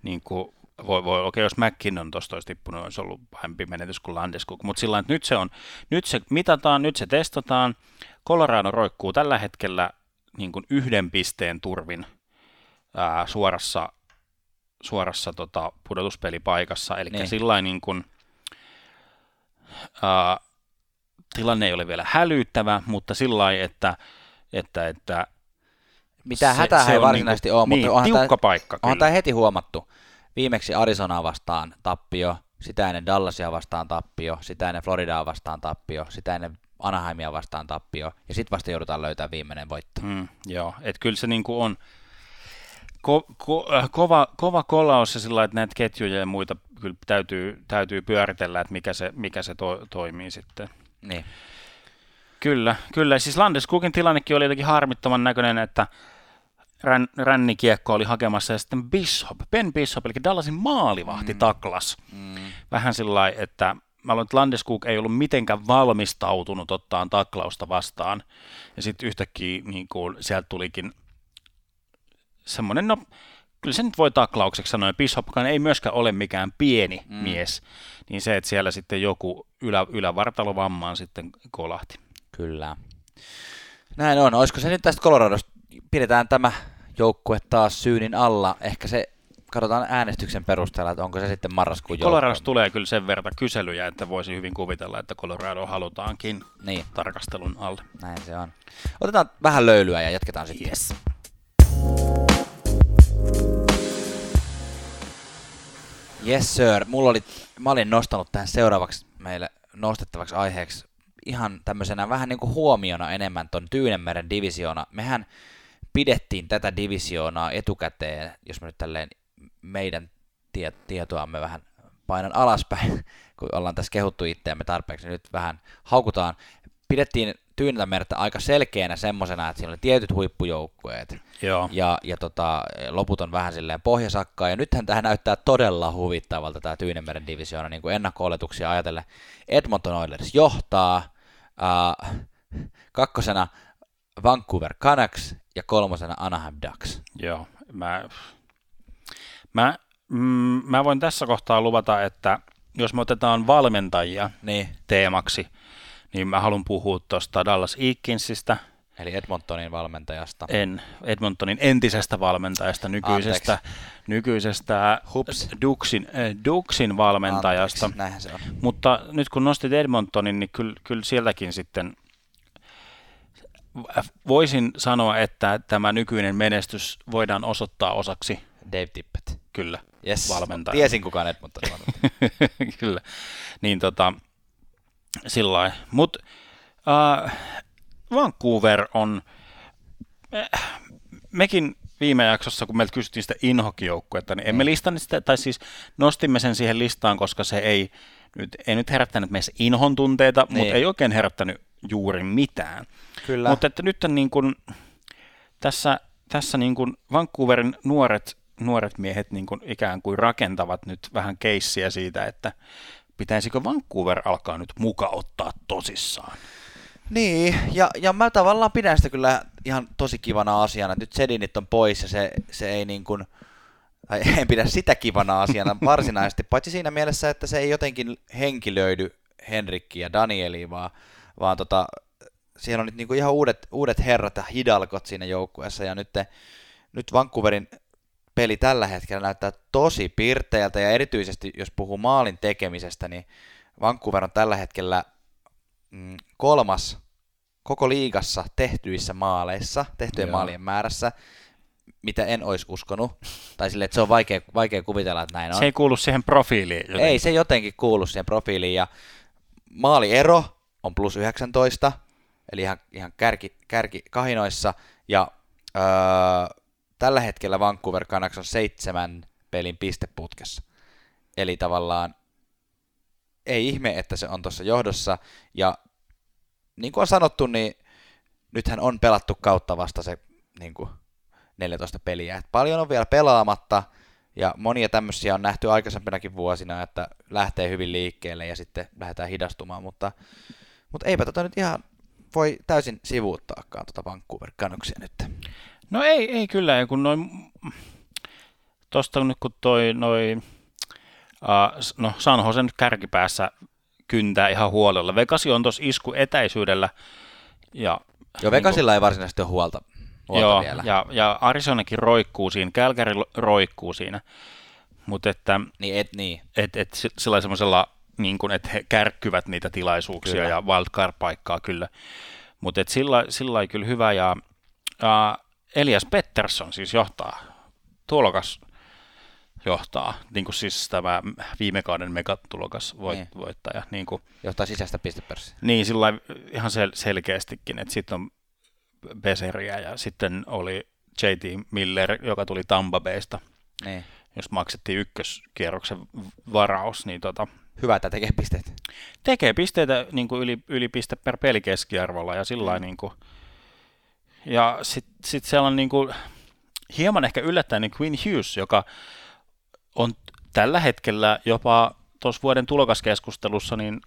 niin kuin, voi, voi okei, jos McKinnon tuosta olisi tippunut, olisi ollut pahempi menetys kuin Landeskog, mutta sillä että nyt se, on, nyt se mitataan, nyt se testataan. Colorado roikkuu tällä hetkellä niin kuin yhden pisteen turvin ää, suorassa, suorassa tota, pudotuspelipaikassa, eli Niin. sillä niin kuin, ää, tilanne ei ole vielä hälyttävä, mutta sillä että, että, että Mitään se- hätää ei on varsinaisesti ole, niin, mutta onhan tiukka tämä, paikka onhan kyllä. tämä heti huomattu. Viimeksi Arizonaa vastaan tappio, sitä ennen Dallasia vastaan tappio, sitä ennen Floridaa vastaan tappio, sitä ennen Anaheimia vastaan tappio, ja sitten vasta joudutaan löytämään viimeinen voitto. Mm, joo, että kyllä se niinku on ko, ko, äh, kova, kova kolaus ja sillä että näitä ketjuja ja muita kyllä täytyy, täytyy pyöritellä, että mikä se, mikä se to, toimii sitten. Niin. Kyllä, kyllä. Siis Landeskogin tilannekin oli jotenkin harmittoman näköinen, että rän, rännikiekko oli hakemassa ja sitten Bishop, Ben Bishop, eli Dallasin maalivahti mm. taklas. Mm. Vähän sillä että mä luulen, että Landeskog ei ollut mitenkään valmistautunut ottaan taklausta vastaan. Ja sitten yhtäkkiä niin kuin, sieltä tulikin semmoinen, no kyllä se nyt voi taklaukseksi sanoa, ja Bishopkaan ei myöskään ole mikään pieni Mm. mies, niin se, että siellä sitten joku ylä, ylävartalovammaan sitten kolahti. Kyllä. Näin on. Olisiko se nyt tästä Coloradosta? Pidetään tämä joukkue taas syynin alla. Ehkä se, katsotaan äänestyksen perusteella, että onko se sitten marraskuun Coloradosta joukkue. tulee kyllä sen verran kyselyjä, että voisi hyvin kuvitella, että Colorado halutaankin Niin, tarkastelun alle. näin se on. Otetaan vähän löylyä ja jatketaan sitten. Yes. Yes sir, mulla oli, mä olin nostanut tähän seuraavaksi meille nostettavaksi aiheeksi ihan tämmöisenä vähän niin kuin huomiona enemmän ton Tyynemeren divisioona. Mehän pidettiin tätä divisioonaa etukäteen, jos me nyt tälleen meidän tie, tietoamme vähän painan alaspäin, kun ollaan tässä kehuttu itseämme tarpeeksi, niin nyt vähän haukutaan. Pidettiin Tyyneltämerta aika selkeänä semmoisena, että siinä oli tietyt huippujoukkueet, Joo. ja, ja tota, loput on vähän silleen pohjasakkaa, ja nythän tähän näyttää todella huvittavalta tämä Tyynemeren divisioona, niin kuin ennakko-oletuksia ajatellen. Edmonton Oilers johtaa, äh, kakkosena Vancouver Canucks ja kolmosena Anaheim Ducks. Joo, mä, mä, mm, mä voin tässä kohtaa luvata, että jos me otetaan valmentajia Niin, teemaksi, niin mä haluan puhua tuosta Dallas Eakinsista, eli Edmontonin valmentajasta. en Edmontonin entisestä valmentajasta, nykyisestä, nykyisestä Hups. Duxin, äh, Duxin valmentajasta. Anteeksi, näinhän se on. Mutta nyt kun nostit Edmontonin, niin kyllä, kyllä sieltäkin sitten voisin sanoa, että tämä nykyinen menestys voidaan osoittaa osaksi Dave Tippett. kyllä Yes. valmentaja. Tiesin kukaan Edmontonin valmentaja. kyllä. Niin tota, sillä lailla. Mut äh, Vancouver on, äh, mekin viime jaksossa, kun meiltä kysyttiin sitä inhokijoukkuetta, niin emme listannut sitä, tai siis nostimme sen siihen listaan, koska se ei nyt, ei nyt herättänyt meissä inhon tunteita, Niin. mutta ei oikein herättänyt juuri mitään. Kyllä. Mutta että nyt niin kuin, tässä, tässä niin kuin Vancouverin nuoret, nuoret miehet niin kuin ikään kuin rakentavat nyt vähän keissiä siitä, että pitäisikö Vancouver alkaa nyt muka ottaa tosissaan. Niin, ja, ja mä tavallaan pidän sitä kyllä ihan tosi kivana asiana. Nyt Sedinit on pois ja se, se ei niin kuin, tai en pidä sitä kivana asiana varsinaisesti, paitsi siinä mielessä, että se ei jotenkin henkilöidy Henrikki ja Danieli, vaan, vaan tota, siellä on nyt niin kuin ihan uudet, uudet herrat ja hidalkot siinä joukkueessa, ja nyt, nyt Vancouverin peli tällä hetkellä näyttää tosi pirteältä, ja erityisesti jos puhuu maalin tekemisestä, niin Vancouver on tällä hetkellä mm, kolmas koko liigassa tehtyissä maaleissa, tehtyjen Joo. maalien määrässä, mitä en olisi uskonut. Tai sille, että se on vaikea, vaikea kuvitella, että näin on. Se ei kuulu siihen profiiliin. jotenkin. Ei se jotenkin kuulu siihen profiiliin. Ja maaliero on plus 19, eli ihan, ihan kärki, kärki kahinoissa. Ja öö, tällä hetkellä Vancouver Canucks on seitsemän pelin pisteputkessa. Eli tavallaan ei ihme, että se on tuossa johdossa. Ja niin kuin on sanottu, niin nythän on pelattu kautta vasta se niin kuin 14 peliä. Et paljon on vielä pelaamatta, ja monia tämmöisiä on nähty aikaisempinakin vuosina, että lähtee hyvin liikkeelle ja sitten lähdetään hidastumaan, mutta, mutta eipä tota nyt ihan voi täysin sivuuttaakaan tuota Vancouver Canucksia nyt. No ei, ei kyllä, kun noin, tosta nyt kun toi noin, uh, no San Jose nyt kärkipäässä kyntää ihan huolella. Vegasi on tuossa isku etäisyydellä, ja Jo Vegasilla ei varsinaisesti ole huolta, huolta Joo, vielä. ja, ja Arizonakin roikkuu siinä, Calgary lo- roikkuu siinä, mutta että Niin, et, niin. et, et si- sillä semmoisella, niin kuin, että he kärkkyvät niitä tilaisuuksia Kyllä. ja wildcard-paikkaa kyllä, mutta sillä, sillä kyllä hyvä, ja ää, Elias Pettersson siis johtaa, tulokas johtaa, niin kuin siis tämä viime kauden megatulokas voit, Niin. voittaja, niin kuin, Johtaa sisäistä pistepörssiä. niin, sillä ihan sel- selkeästikin, että sitten on Beseriä ja sitten oli JT Miller, joka tuli Tampa Baysta, Niin. jos maksettiin ykköskierroksen varaus, niin tota, Hyvä, että tekee pisteet. tekee pisteitä niin kuin yli, yli piste per peli keskiarvolla ja sillä lailla, niin kuin, ja sitten sit siellä on niin kuin, hieman ehkä yllättäen niin Quinn Hughes, joka on tällä hetkellä jopa tuossa vuoden tulokaskeskustelussa niin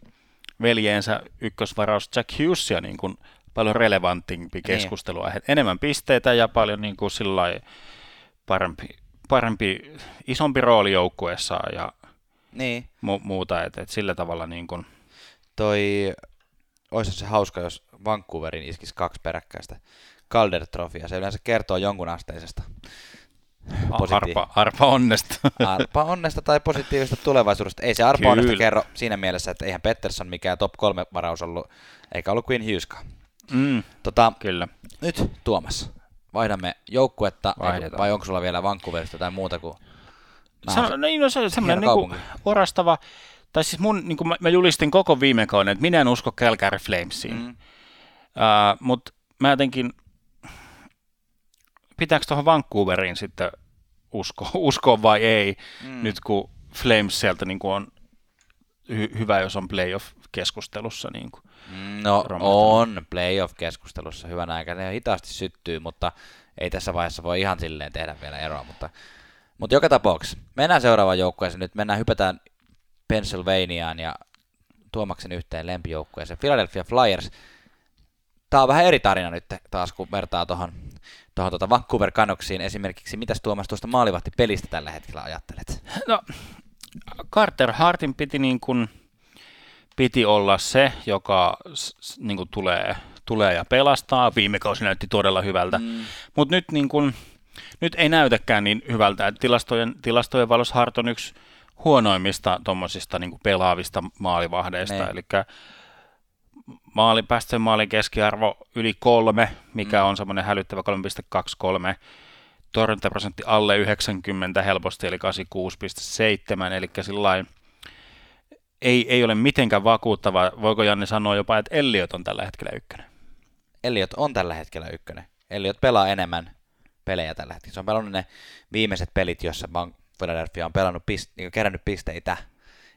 veljeensä ykkösvaraus Jack Hughesia niin kuin paljon relevantimpi keskustelua. Niin. Enemmän pisteitä ja paljon niin kuin parempi, parempi, isompi rooli joukkueessa ja Niin. mu- muuta, että et sillä tavalla niin kuin, Toi, olisi se hauska, jos Vancouverin iskisi kaksi peräkkäistä Calder Trofia. Se yleensä kertoo jonkun asteisesta positi- arpa, arpa onnesta. arpa onnesta tai positiivisesta tulevaisuudesta. Ei se arpa onnesta Kyllä. kerro siinä mielessä, että eihän Pettersson mikään top kolme varaus ollut, eikä ollut Queen Hugheskaan. mm, Tota, kyllä. nyt Tuomas, vaihdamme joukkuetta, Vaihdetaan. vai onko sulla vielä Vancouverista tai muuta kuin... Mä Se, niin, no, se on semmoinen niin orastava, tai siis mun, niin kuin mä, mä julistin koko viime kauden, että minä en usko Calgary Flamesiin. Mm, Uh, Mutta mä jotenkin, pitääkö tuohon Vancouveriin sitten usko, uskoa vai ei, mm. nyt kun Flames sieltä niin kuin on hy- hyvä, jos on playoff-keskustelussa. Niin kuin no on playoff-keskustelussa hyvänä aika. Ne hitaasti syttyy, mutta ei tässä vaiheessa voi ihan silleen tehdä vielä eroa. Mutta, mutta joka tapauksessa mennään seuraavaan joukkueeseen. Nyt mennään, hypätään Pennsylvaniaan ja Tuomaksen yhteen lempijoukkueeseen. Philadelphia Flyers. Tämä on vähän eri tarina nyt taas, kun vertaa tuohon tuohon tuota Vancouver Canucksiin esimerkiksi. Mitäs Tuomas tuosta maalivahtipelistä tällä hetkellä ajattelet? No, Carter Hartin piti, niin kuin, piti olla se, joka niin kuin tulee, tulee ja pelastaa. Viime kausi näytti todella hyvältä, mm. mutta nyt, niin kuin, nyt ei näytäkään niin hyvältä. Tilastojen, tilastojen valossa Hart on yksi huonoimmista tuommoisista niin pelaavista maalivahdeista. Niin. Eli maali, päästöjen maalin keskiarvo yli kolme, mikä mm. on semmoinen hälyttävä 3,23. Torjuntaprosentti alle 90 helposti, eli 86,7, eli sillain ei, ei ole mitenkään vakuuttava. Voiko Janne sanoa jopa, että Elliot on tällä hetkellä ykkönen? Elliot on tällä hetkellä ykkönen. Elliot pelaa enemmän pelejä tällä hetkellä. Se on pelannut ne viimeiset pelit, joissa Philadelphia on pelannut pist- niin kerännyt pisteitä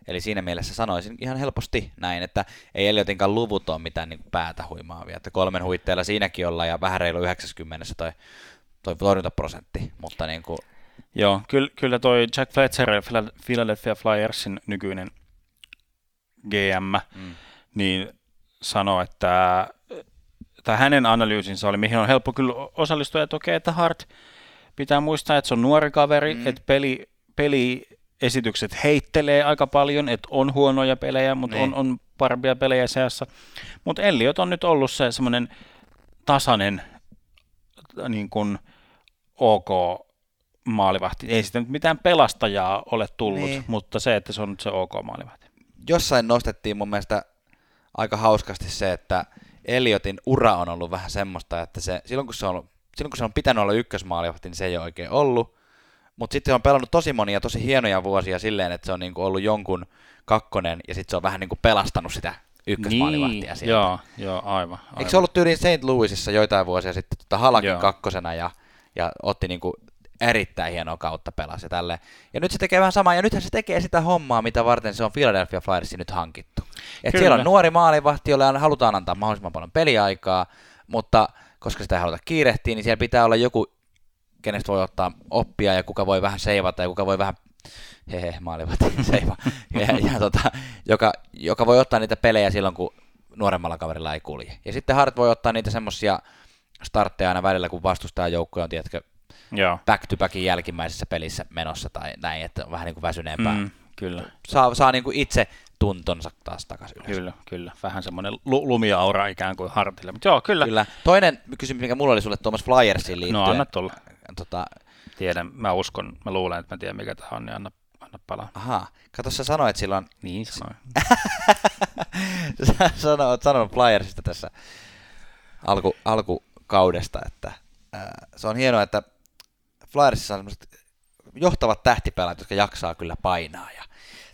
Eli siinä mielessä sanoisin ihan helposti näin, että ei Elliotinkaan luvut ole mitään niin päätä huimaavia, että kolmen huitteella siinäkin ollaan ja vähän reilu 90 toi, toi torjuntaprosentti, mutta niin kuin... Joo, kyllä, kyllä toi Jack Fletcher, Philadelphia Flyersin nykyinen GM, mm. niin sanoi, että tai hänen analyysinsä oli, mihin on helppo kyllä osallistua, että okei, että Hart pitää muistaa, että se on nuori kaveri, mm. että peli, peli esitykset heittelee aika paljon, että on huonoja pelejä, mutta on, niin. on parempia pelejä seassa. Mutta Elliot on nyt ollut se semmoinen tasainen niin kuin ok maalivahti. Ei sitä nyt mitään pelastajaa ole tullut, niin. mutta se, että se on nyt se ok maalivahti. Jossain nostettiin mun mielestä aika hauskasti se, että Elliotin ura on ollut vähän semmoista, että se, silloin, kun se on, silloin kun se on pitänyt olla ykkösmaalivahti, niin se ei ole oikein ollut. Mutta sitten se on pelannut tosi monia tosi hienoja vuosia silleen, että se on niinku ollut jonkun kakkonen ja sitten se on vähän niinku pelastanut sitä ykkösmaalivahtia niin, sieltä. Joo, joo, aivan, aivan. Eikö se ollut tyyliin St. Louisissa joitain vuosia sitten tota Halakin joo. kakkosena ja, ja otti niinku erittäin hienoa kautta pelasi ja tälle. Ja nyt se tekee vähän samaa, ja nythän se tekee sitä hommaa, mitä varten se on Philadelphia Flyersin nyt hankittu. Et siellä on nuori maalivahti, jolle halutaan antaa mahdollisimman paljon peliaikaa, mutta koska sitä ei haluta kiirehtiä, niin siellä pitää olla joku kenestä voi ottaa oppia ja kuka voi vähän seivata ja kuka voi vähän hehe, maalivat seiva, ja, ja tota, joka, joka voi ottaa niitä pelejä silloin, kun nuoremmalla kaverilla ei kulje. Ja sitten Hart voi ottaa niitä semmoisia startteja aina välillä, kun vastustaja joukko on, tiedätkö, Joo. back to backin jälkimmäisessä pelissä menossa tai näin, että on vähän niin kuin väsyneempää. Mm, kyllä. Saa, saa niin kuin itse tuntonsa taas takaisin ylös. Kyllä, kyllä. Vähän semmoinen lu- lumiaura ikään kuin Hartille, mutta joo, kyllä. kyllä. Toinen kysymys, mikä mulla oli sulle Thomas Flyersiin liittyen. No anna tulla tota... Tiedän, mä uskon, mä luulen, että mä tiedän mikä tämä on, niin anna, anna palaa. Aha, kato sä sanoit silloin... Niin sanoin. sä oot sanonut Flyersista tässä alku, alkukaudesta, että ää, se on hienoa, että Flyersissa on sellaiset johtavat tähtipelät, jotka jaksaa kyllä painaa ja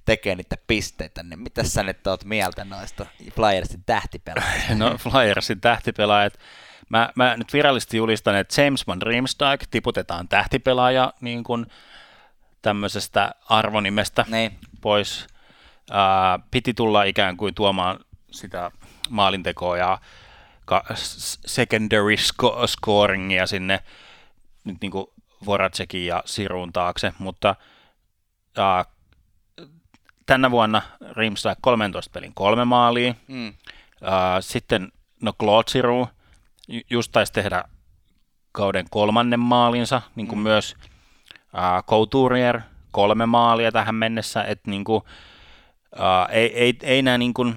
tekee niitä pisteitä, niin mitä sä nyt oot mieltä noista Flyersin tähtipelaajista? No Flyersin tähtipelaajat, Mä, mä nyt virallisesti julistan, että James Van Riemsdijk tiputetaan tähtipelaaja niin kuin tämmöisestä arvonimestä niin. pois. Ää, piti tulla ikään kuin tuomaan sitä maalintekoa ja secondary sco- scoringia sinne nyt niin kuin Voracekin ja Sirun taakse, mutta ää, tänä vuonna Riemsdijk 13 pelin kolme maalia. Mm. Ää, sitten no Claude Siru just taisi tehdä kauden kolmannen maalinsa, niin kuin mm. myös äh, Couturier kolme maalia tähän mennessä, että niin kuin, äh, ei, ei, ei nämä niin kuin,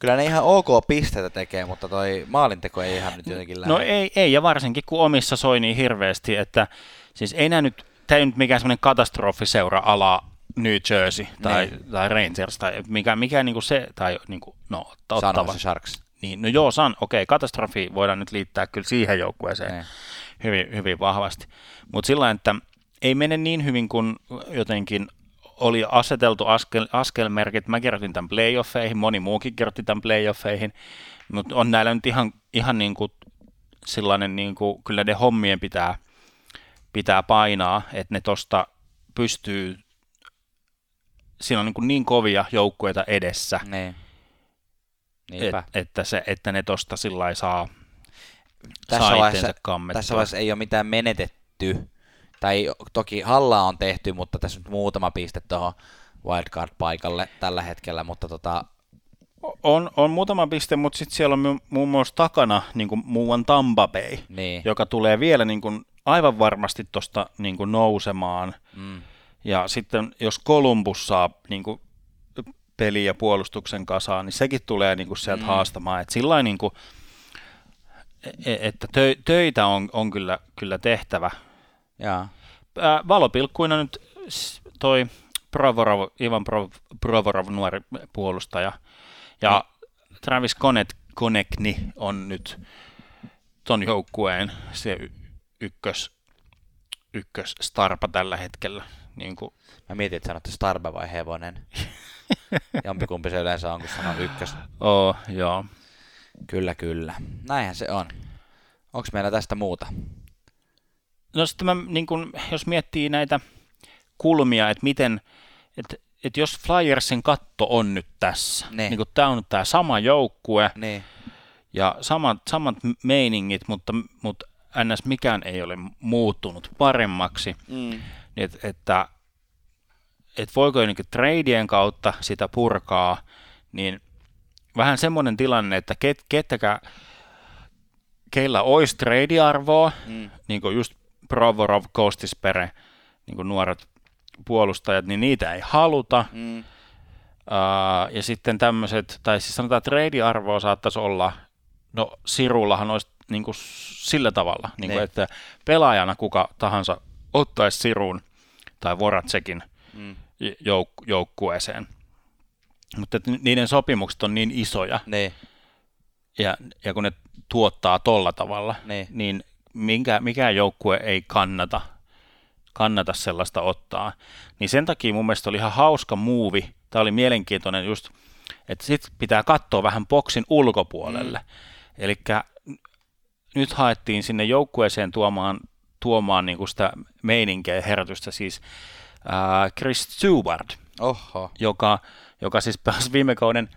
Kyllä ne ihan ok pisteitä tekee, mutta toi maalinteko ei ihan nyt jotenkin lähde. No ei, ei, ja varsinkin kun omissa soi niin hirveästi, että siis ei nämä nyt, tämä ei nyt mikään semmoinen katastrofiseura ala New Jersey tai, niin. tai Rangers tai mikä, mikä niin kuin se, tai niin kuin, no, ottava. Sharks. Niin, no joo, San, okei, okay, katastrofi voidaan nyt liittää kyllä siihen joukkueeseen ne. hyvin, hyvin vahvasti. Mutta sillä että ei mene niin hyvin kuin jotenkin oli aseteltu askel, askelmerkit. Mä kirjoitin tämän playoffeihin, moni muukin kirjoitti tämän playoffeihin, mutta on näillä nyt ihan, ihan niin kuin sellainen, niin kuin, kyllä ne hommien pitää, pitää painaa, että ne tosta pystyy siinä on niin, kuin niin kovia joukkueita edessä, Et, että, se, että ne tosta sillä saa, Tässä saa vaiheessa- kammettua. Tässä vaiheessa ei ole mitään menetetty. Tai toki hallaa on tehty, mutta tässä nyt muutama piste tuohon wildcard-paikalle tällä hetkellä, mutta tota, On, on muutama piste, mutta sitten siellä on mu- muun muassa takana niin kuin muuan Tampa Bay, niin. joka tulee vielä niin kuin aivan varmasti tuosta niin nousemaan. Mm. Ja sitten jos Columbus saa niin kuin peli- ja puolustuksen kasaan, niin sekin tulee niin kuin sieltä Mm. haastamaan. Et sillä niin kuin, e- että tö, töitä on, on kyllä, kyllä tehtävä. Jaa. Ää, valopilkkuina nyt toi Provorov, Ivan Prov- Provorov, nuori puolustaja, ja Travis Konet, Konekni on nyt ton joukkueen se y- ykkös, ykkös starpa tällä hetkellä. Niin kuin, Mä mietin, että sanotte Starba vai Hevonen. Jompikumpi se yleensä on, kun sanoo ykkös. oh, joo. Kyllä, kyllä. Näinhän se on. Onko meillä tästä muuta? No sitten mä, niin kun, jos miettii näitä kulmia, että miten, että, että jos Flyersin katto on nyt tässä, Ne. niin kuin tämä on tämä sama joukkue Niin. ja samat, samat meiningit, mutta, mutta ns. mikään ei ole muuttunut paremmaksi, Mm. niin että, että, että voiko niin tradeien kautta sitä purkaa, niin vähän semmoinen tilanne, että ket, kettäkä, keillä olisi trade-arvoa, Mm. niin kuin just Provorov, Kostispere, niin kuin nuoret puolustajat, niin niitä ei haluta. Mm. Uh, ja sitten tämmöiset, tai siis sanotaan, että trade-arvoa saattaisi olla, no Sirullahan olisi niin kuin sillä tavalla, niin kuin, Ne. että pelaajana kuka tahansa ottaisi Sirun tai Voratsekin Mm. jouk- joukkueeseen. Mutta niiden sopimukset on niin isoja, Niin. ja, ja kun ne tuottaa tolla tavalla, Niin. niin minkä, mikään joukkue ei kannata, kannata sellaista ottaa. Niin sen takia mun mielestä oli ihan hauska muuvi. Tämä oli mielenkiintoinen just, että sit pitää katsoa vähän boksin ulkopuolelle. Mm. Eli nyt haettiin sinne joukkueeseen tuomaan, tuomaan niinku sitä meininkiä ja herätystä siis ää, Chris Stewart, Oho. joka, joka siis pääsi viime kauden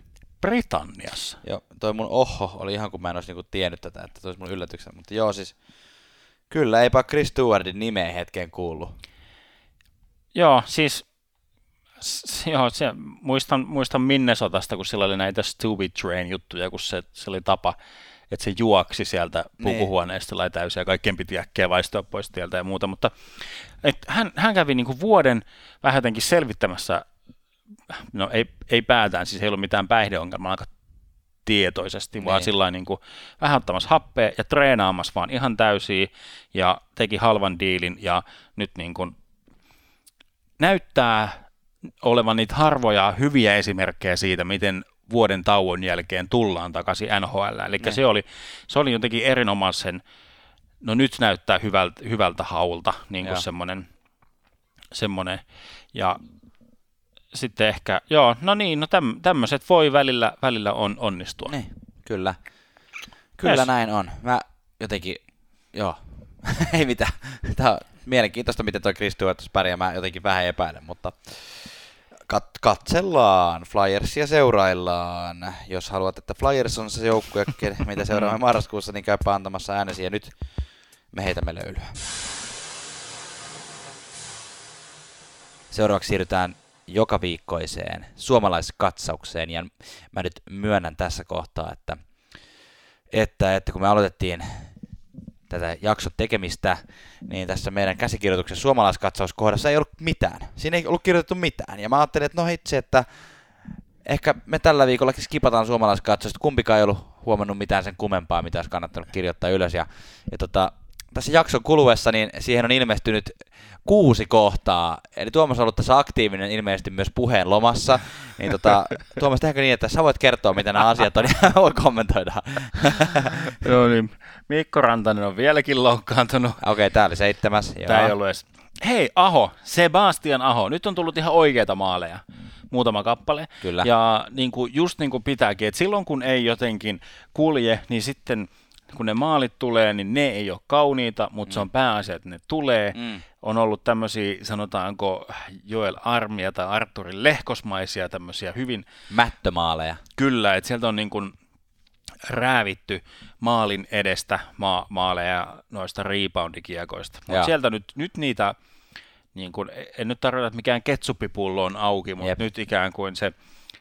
Britanniassa. Joo, toi mun oho oli ihan kuin mä en olisi niinku tiennyt tätä, että toi olisi mun yllätyksen. Mutta joo siis, kyllä eipä Chris Stewardin nimeä hetken kuullut. Joo, siis s- joo, se, muistan, muistan Minnesotasta, kun sillä oli näitä Stupid Train-juttuja, kun se, se oli tapa, että se juoksi sieltä Niin. pukuhuoneesta lai täysin ja kaikkien piti äkkiä vaistua pois tieltä ja muuta, mutta et hän, hän kävi niinku vuoden vähän jotenkin selvittämässä, no ei, ei päätään, siis ei ollut mitään päihdeongelmaa aika tietoisesti, vaan Niin. sillä niin kuin vähän ottamassa happea ja treenaamassa vaan ihan täysiä ja teki halvan diilin ja nyt niin kuin näyttää olevan niitä harvoja hyviä esimerkkejä siitä, miten vuoden tauon jälkeen tullaan takaisin NHL. Eli Ne. se oli, se oli jotenkin erinomaisen, no nyt näyttää hyvältä, hyvältä haulta, niin kuin semmoinen, semmoinen, ja sitten ehkä, joo, no niin, no täm, tämmöiset voi välillä, välillä on, onnistua. Niin, kyllä. Kyllä Yes. näin on. Mä jotenkin, joo, ei mitään. Tää on mielenkiintoista, miten toi Chris Stewart pärjää. Mä jotenkin vähän epäilen, mutta kat- katsellaan. Flyersia seuraillaan. Jos haluat, että Flyers on se joukkue, mitä seuraamme marraskuussa, niin käypä antamassa äänesi. Ja nyt me heitämme löylyä. Seuraavaksi siirrytään joka viikkoiseen suomalaiskatsaukseen ja mä nyt myönnän tässä kohtaa, että, että, että kun me aloitettiin tätä jakson tekemistä, niin tässä meidän käsikirjoituksen suomalaiskatsauskohdassa ei ollut mitään. Siinä ei ollut kirjoitettu mitään. Ja mä ajattelin, että no itse, että ehkä me tällä viikollakin skipataan suomalaiskatsausta. Kumpikaan ei ollut huomannut mitään sen kummempaa, mitä olisi kannattanut kirjoittaa ylös. Ja, ja tota, tässä jakson kuluessa niin siihen on ilmestynyt kuusi kohtaa. Eli Tuomas on ollut tässä aktiivinen ilmeisesti myös puheen lomassa. Niin tota, Tuomas, tehdäänkö niin, että sä voit kertoa, mitä nämä asiat on, ja voi kommentoida. Joo, niin Mikko Rantanen on vieläkin loukkaantunut. Okei, okay, tää oli seitsemäs. Joo. ei ollut edes... Hei, Aho, Sebastian Aho. Nyt on tullut ihan oikeita maaleja. Muutama kappale. Kyllä. Ja niin kuin, just niin kuin pitääkin, että silloin kun ei jotenkin kulje, niin sitten kun ne maalit tulee, niin ne ei ole kauniita, mutta mm. se on pääasia, että ne tulee. Mm. On ollut tämmöisiä, sanotaanko Joel Armia tai Arturin lehkosmaisia tämmöisiä hyvin Mättömaaleja. Kyllä, että sieltä on niin kuin räävitty maalin edestä ma- maaleja noista reboundikiekoista. Mutta sieltä nyt, nyt niitä, niin kuin, en nyt tarkoita, että mikään ketsuppipullo on auki, mutta Jep. nyt ikään kuin se,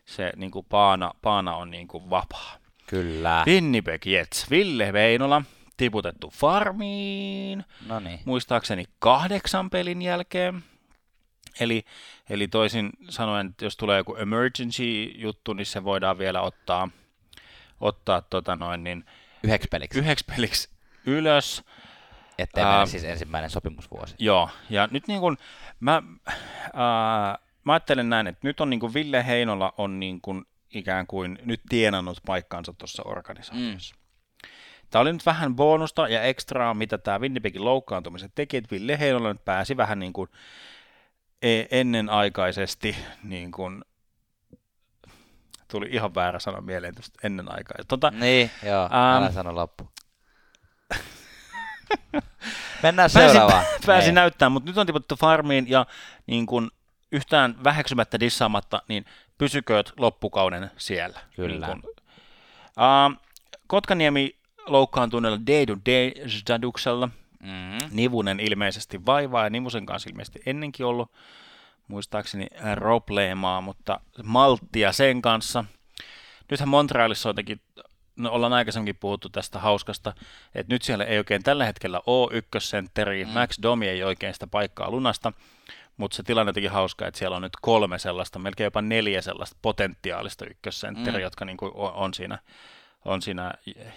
se niin kuin paana, paana on niin kuin vapaa. Kyllä. Winnipeg Jets, Ville Veinola, tiputettu farmiin, No niin. muistaakseni kahdeksan pelin jälkeen. Eli, eli toisin sanoen, että jos tulee joku emergency-juttu, niin se voidaan vielä ottaa, ottaa tota noin, niin Yhdeksi peliksi. yhdeksi peliksi ylös. Ettei Ää, mene siis ensimmäinen sopimusvuosi. Joo, ja nyt niin kuin, mä, ää, mä ajattelen näin, että nyt on niin kuin Ville Heinola on niin kuin ikään kuin nyt tienannut paikkaansa tuossa organisaatiossa. Mm. Tämä oli nyt vähän bonusta ja ekstraa, mitä tämä Winnipegin loukkaantumiset teki, että Ville Heinola nyt pääsi vähän niin kuin e- ennenaikaisesti niin kuin, tuli ihan väärä sana mieleen tuosta ennenaikaisesti. Tota, Niin, joo. Ähm. Älä sano loppu. Mennään seuraavaan. pääsi Niin. näyttämään, mutta nyt on tiputtu farmiin ja niin kuin yhtään väheksymättä dissaamatta, niin pysykööt loppukauden siellä. Kyllä. Niin kuin, uh, Kotkaniemi loukkaantuneella Deidu Dejaduksella. Mm-hmm. Nivunen ilmeisesti vaivaa ja Nivusen kanssa ilmeisesti ennenkin ollut muistaakseni robleemaa, mutta malttia sen kanssa. Nythän Montrealissa on jotenkin, no ollaan aikaisemminkin puhuttu tästä hauskasta, että nyt siellä ei oikein tällä hetkellä ole ykkössentteri, mm. Max Domi ei oikein sitä paikkaa lunasta, mutta se tilanne on jotenkin hauska, että siellä on nyt kolme sellaista, melkein jopa neljä sellaista potentiaalista ykkössentteriä, Mm. jotka niin kuin on, siinä on siinä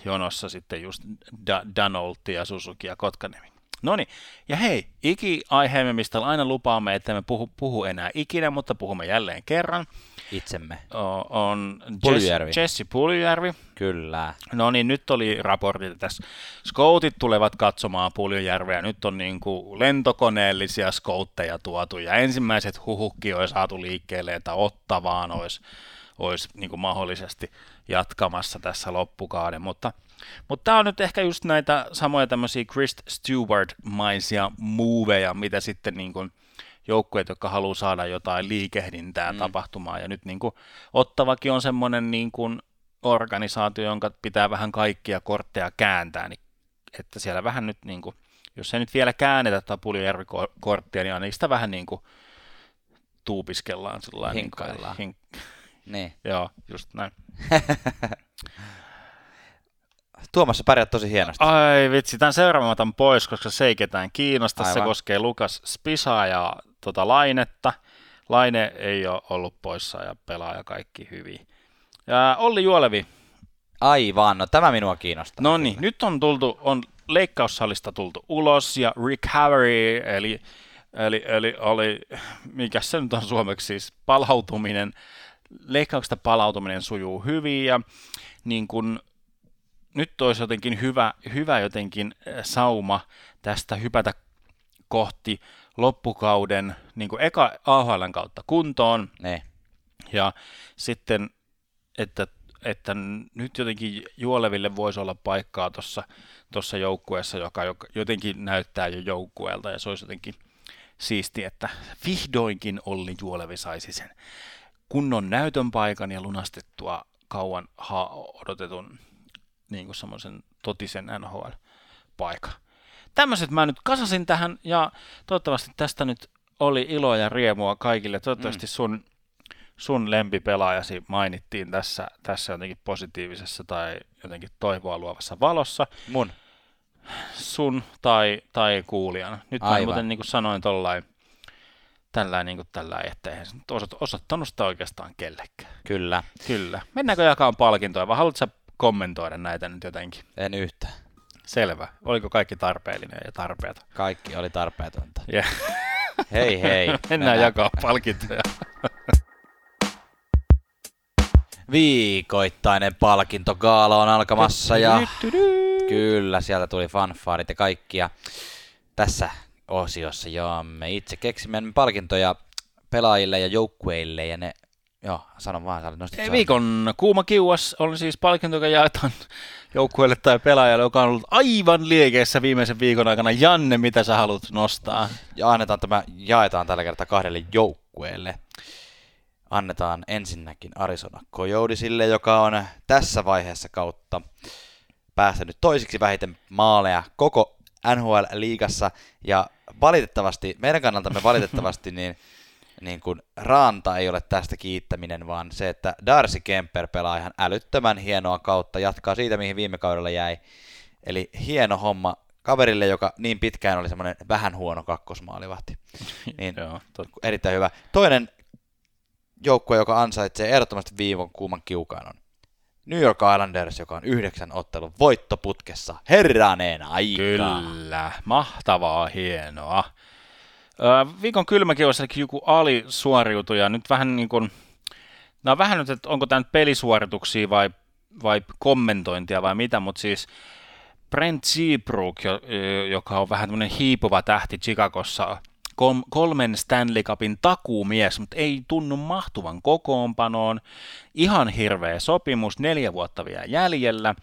jonossa sitten just da- Danolti ja Suzuki ja Kotkaniemi. No niin, ja hei, iki-aiheemme, mistä aina lupaamme, että me puhu, puhu enää ikinä, mutta puhumme jälleen kerran, Itsemme. o- on Puljujärvi. Jess, Jesse Puljujärvi. Kyllä. No niin, nyt oli raportit, tässä skoutit tulevat katsomaan Puljujärveä. Nyt on niin kuin lentokoneellisia skoutteja tuotu ja ensimmäiset huhukki olisi saatu liikkeelle, että Ottavaan olisi, olisi niin kuin mahdollisesti jatkamassa tässä loppukauden. Mutta, mutta tämä on nyt ehkä just näitä samoja tämmöisiä Chris Stewart-maisia moveja, mitä sitten niin kuin joukkueet, jotka haluaa saada jotain liikehdintää mm. tapahtumaan. Ja nyt niin kuin Ottavakin on semmoinen niin kuin organisaatio, jonka pitää vähän kaikkia kortteja kääntää, niin että siellä vähän nyt, niin kuin, jos ei nyt vielä käännetä tätä Puljujärvi-korttia, niin ainakin sitä vähän niin kuin tuupiskellaan. Sillä. Niin kuin, hink, Niin. joo, just näin. Tuomassa pärjät tosi hienosti. Ai vitsi, tämän seuraavan otan pois, koska se ei ketään kiinnosta. Se Aivan. koskee Lukas Spisaa ja tota Lainetta. Laine ei ole ollut poissa ja pelaa ja kaikki hyvin. Ja Olli Juolevi, Aivan, no tämä minua kiinnostaa. No niin, nyt on tultu, on leikkaussalista tultu ulos ja recovery, eli, eli, eli oli, mikä se nyt on suomeksi siis, palautuminen, leikkauksesta palautuminen sujuu hyvin ja niin kun, nyt olisi jotenkin hyvä, hyvä jotenkin äh, sauma tästä hypätä kohti loppukauden niin kuin eka AHLn kautta kuntoon, Niin. ja sitten, että, että nyt jotenkin Juoleville voisi olla paikkaa tuossa tossa joukkueessa, joka joka jotenkin näyttää jo joukkueelta, ja se olisi jotenkin siisti, että vihdoinkin Olli Juolevi saisi sen kunnon näytön paikan ja lunastettua kauan ha- odotetun niin kuin semmoisen totisen NHL-paikan. Tämmöiset mä nyt kasasin tähän, ja toivottavasti tästä nyt oli iloa ja riemua kaikille. Toivottavasti sun sun lempipelaajasi mainittiin tässä, tässä jotenkin positiivisessa tai jotenkin toivoa luovassa valossa, Mun. sun tai, tai kuulijana. Nyt mä Aivan. muuten niin kuin sanoin tollain, tällainen, niin kuin tällainen, että eihän se nyt osoit- osoittanut sitä oikeastaan kellekään. Kyllä. Kyllä. Mennäänkö jakamaan palkintoja vai haluatko sä kommentoida näitä nyt jotenkin? En yhtään. Selvä. Oliko kaikki tarpeellinen ja tarpeeton? Kaikki oli tarpeetonta. Yeah. Hei hei. Mennään jakaa palkintoja. Viikoittainen palkintogaala on alkamassa ja kyllä, sieltä tuli fanfaarit ja kaikkia. Tässä osiossa jaamme itse keksimme palkintoja pelaajille ja joukkueille ja ne Joo, sano vaan, sä nostit Ei. Viikon kuuma kiuas on siis palkinto, joka jaetaan joukkueelle tai pelaajalle, joka on ollut aivan liekeissä viimeisen viikon aikana. Janne, mitä sä haluat nostaa? Ja annetaan tämä, jaetaan tällä kertaa kahdelle joukkueelle. Annetaan ensinnäkin Arizona Coyotesille, joka on tässä vaiheessa kautta päästänyt toisiksi vähiten maaleja koko NHL-liigassa. Ja valitettavasti, meidän kannaltamme valitettavasti, niin, niin kuin Ranta ei ole tästä kiittäminen, vaan se, että Darcy Kemper pelaa ihan älyttömän hienoa kautta, jatkaa siitä, mihin viime kaudella jäi. Eli hieno homma kaverille, joka niin pitkään oli semmoinen vähän huono kakkosmaalivahti. Niin Joo, erittäin hyvä. Toinen joukkue, joka ansaitsee ehdottomasti viivon kuuman kiukaan on New York Islanders, joka on yhdeksän ottelun voittoputkessa. Herraneen aika! Kyllä, mahtavaa, hienoa. Viikon kylmäkiuas, eli joku alisuoriutuja, nyt vähän niin kuin, on vähän nyt, että onko tämä nyt pelisuorituksia vai, vai kommentointia vai mitä, mutta siis Brent Seabrook, jo- joka on vähän tämmöinen hiipuva tähti Chicagossa, kolmen Stanley Cupin takuumies, mutta ei tunnu mahtuvan kokoonpanoon. Ihan hirveä sopimus, neljä vuotta vielä jäljellä.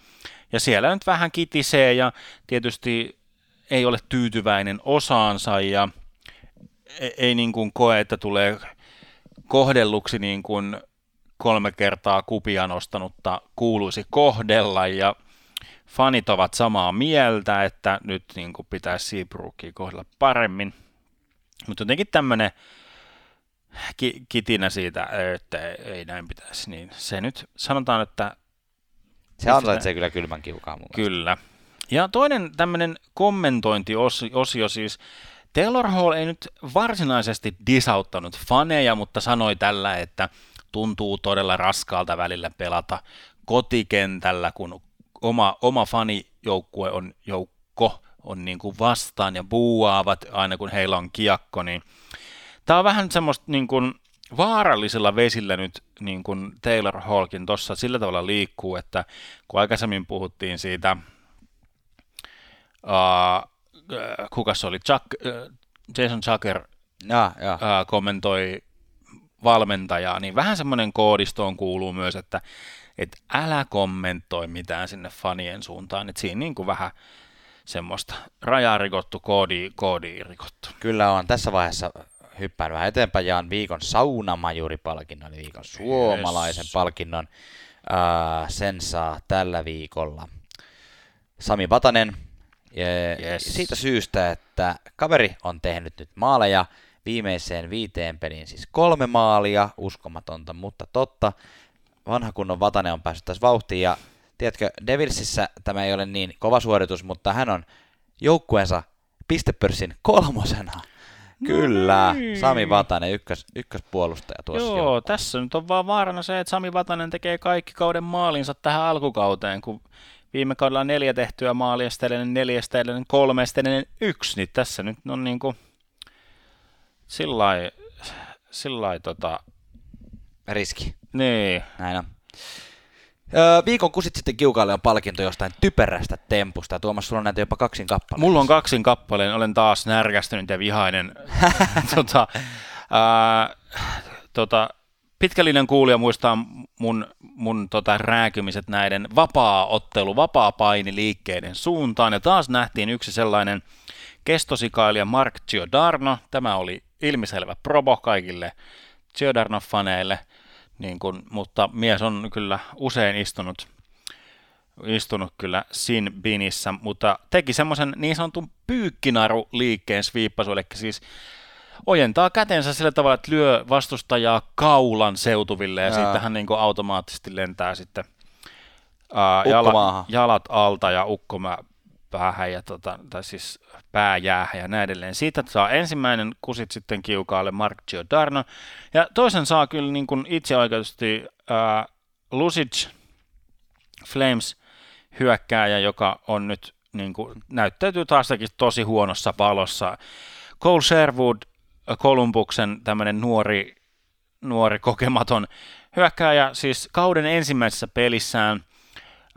Ja siellä nyt vähän kitisee ja tietysti ei ole tyytyväinen osaansa ja ei, ei niin kuin koe, että tulee kohdelluksi niin kuin kolme kertaa kupia nostanutta kuuluisi kohdella ja fanit ovat samaa mieltä, että nyt niin kuin pitäisi Seabrookia kohdella paremmin. Mutta jotenkin tämmöinen ki- kitinä siitä, että ei näin pitäisi, niin se nyt sanotaan, että Se ansaitsee kyllä kylmän kiukaan mun mielestä. Kyllä. Ja toinen tämmöinen kommentointiosio siis, Taylor Hall ei nyt varsinaisesti disauttanut faneja, mutta sanoi tällä, että tuntuu todella raskaalta välillä pelata kotikentällä, kun oma, oma fanijoukkue on joukko on niin kuin vastaan ja buuaavat aina kun heillä on kiekko, niin tämä on vähän semmoista niin kuin vaarallisilla vesillä nyt niin kuin Taylor Hallkin tuossa sillä tavalla liikkuu, että kun aikaisemmin puhuttiin siitä, uh, kuka se oli, Chuck, uh, Jason Chucker Ja, ja. uh, kommentoi valmentajaa, niin vähän semmoinen koodistoon kuuluu myös, että et älä kommentoi mitään sinne fanien suuntaan, että siinä niin kuin vähän semmoista rajaa rikottu, koodi, koodi rikottu. Kyllä on. Tässä vaiheessa hyppään vähän eteenpäin. Jaan viikon saunamajuripalkinnon, eli viikon suomalaisen Yes. palkinnon. Ää, sen saa tällä viikolla Sami Vatanen. Ja Yes. Siitä syystä, että kaveri on tehnyt nyt maaleja viimeiseen viiteen peliin, siis kolme maalia, uskomatonta, mutta totta. Vanha kunnon Vatanen on päässyt tässä vauhtiin ja tiedätkö, Devilsissä tämä ei ole niin kova suoritus, mutta hän on joukkueensa pistepörssin kolmosena. Kyllä, niin. Sami Vatanen, ykkös, ykköspuolustaja tuossa Joo, joukkueessa. tässä nyt on vaan vaarana se, että Sami Vatanen tekee kaikki kauden maalinsa tähän alkukauteen, kun viime kaudella neljä tehtyä maalia, sitten edellinen neljä, sitten edellinen kolme, sitten edellinen yksi, niin tässä nyt on niin kuin sillai tota, Riski, niin, näin on. Öö, viikon kusit sitten kiukaalle on palkinto jostain typerästä tempusta. Tuomas, sulla on näitä jopa kaksin kappaleita. Mulla on kaksin kappaleen, olen taas närkästynyt ja vihainen. tota, ää, tota, pitkällinen kuulija muistaa mun, mun tota, rääkymiset näiden vapaa-ottelu, vapaa-paini liikkeiden suuntaan. Ja taas nähtiin yksi sellainen kestosikailija Mark Giordano. Tämä oli ilmiselvä probo kaikille Giordano-faneille, niin kun, mutta mies on kyllä usein istunut istunut kyllä sin binissä, mutta teki semmoisen niin sanotun pyykkinaru liikkeen sviippasu, eli siis ojentaa kätensä sillä tavalla, että lyö vastustajaa kaulan seutuville ja Jaa. sitten hän niin automaattisesti lentää sitten ää, Ukkomaahan. jalat alta ja ukkomä päähän ja tota, tai siis pääjäähän ja näin edelleen. Siitä saa ensimmäinen kusit sitten kiukaalle Mark Giordano ja toisen saa kyllä niin kuin itse oikeutusti ää, Lucic Flames hyökkääjä, joka on nyt niin kuin, näyttäytyy taastakin tosi huonossa valossa. Cole Sherwood, äh, Columbuksen tämmöinen nuori, nuori kokematon hyökkääjä, siis kauden ensimmäisessä pelissään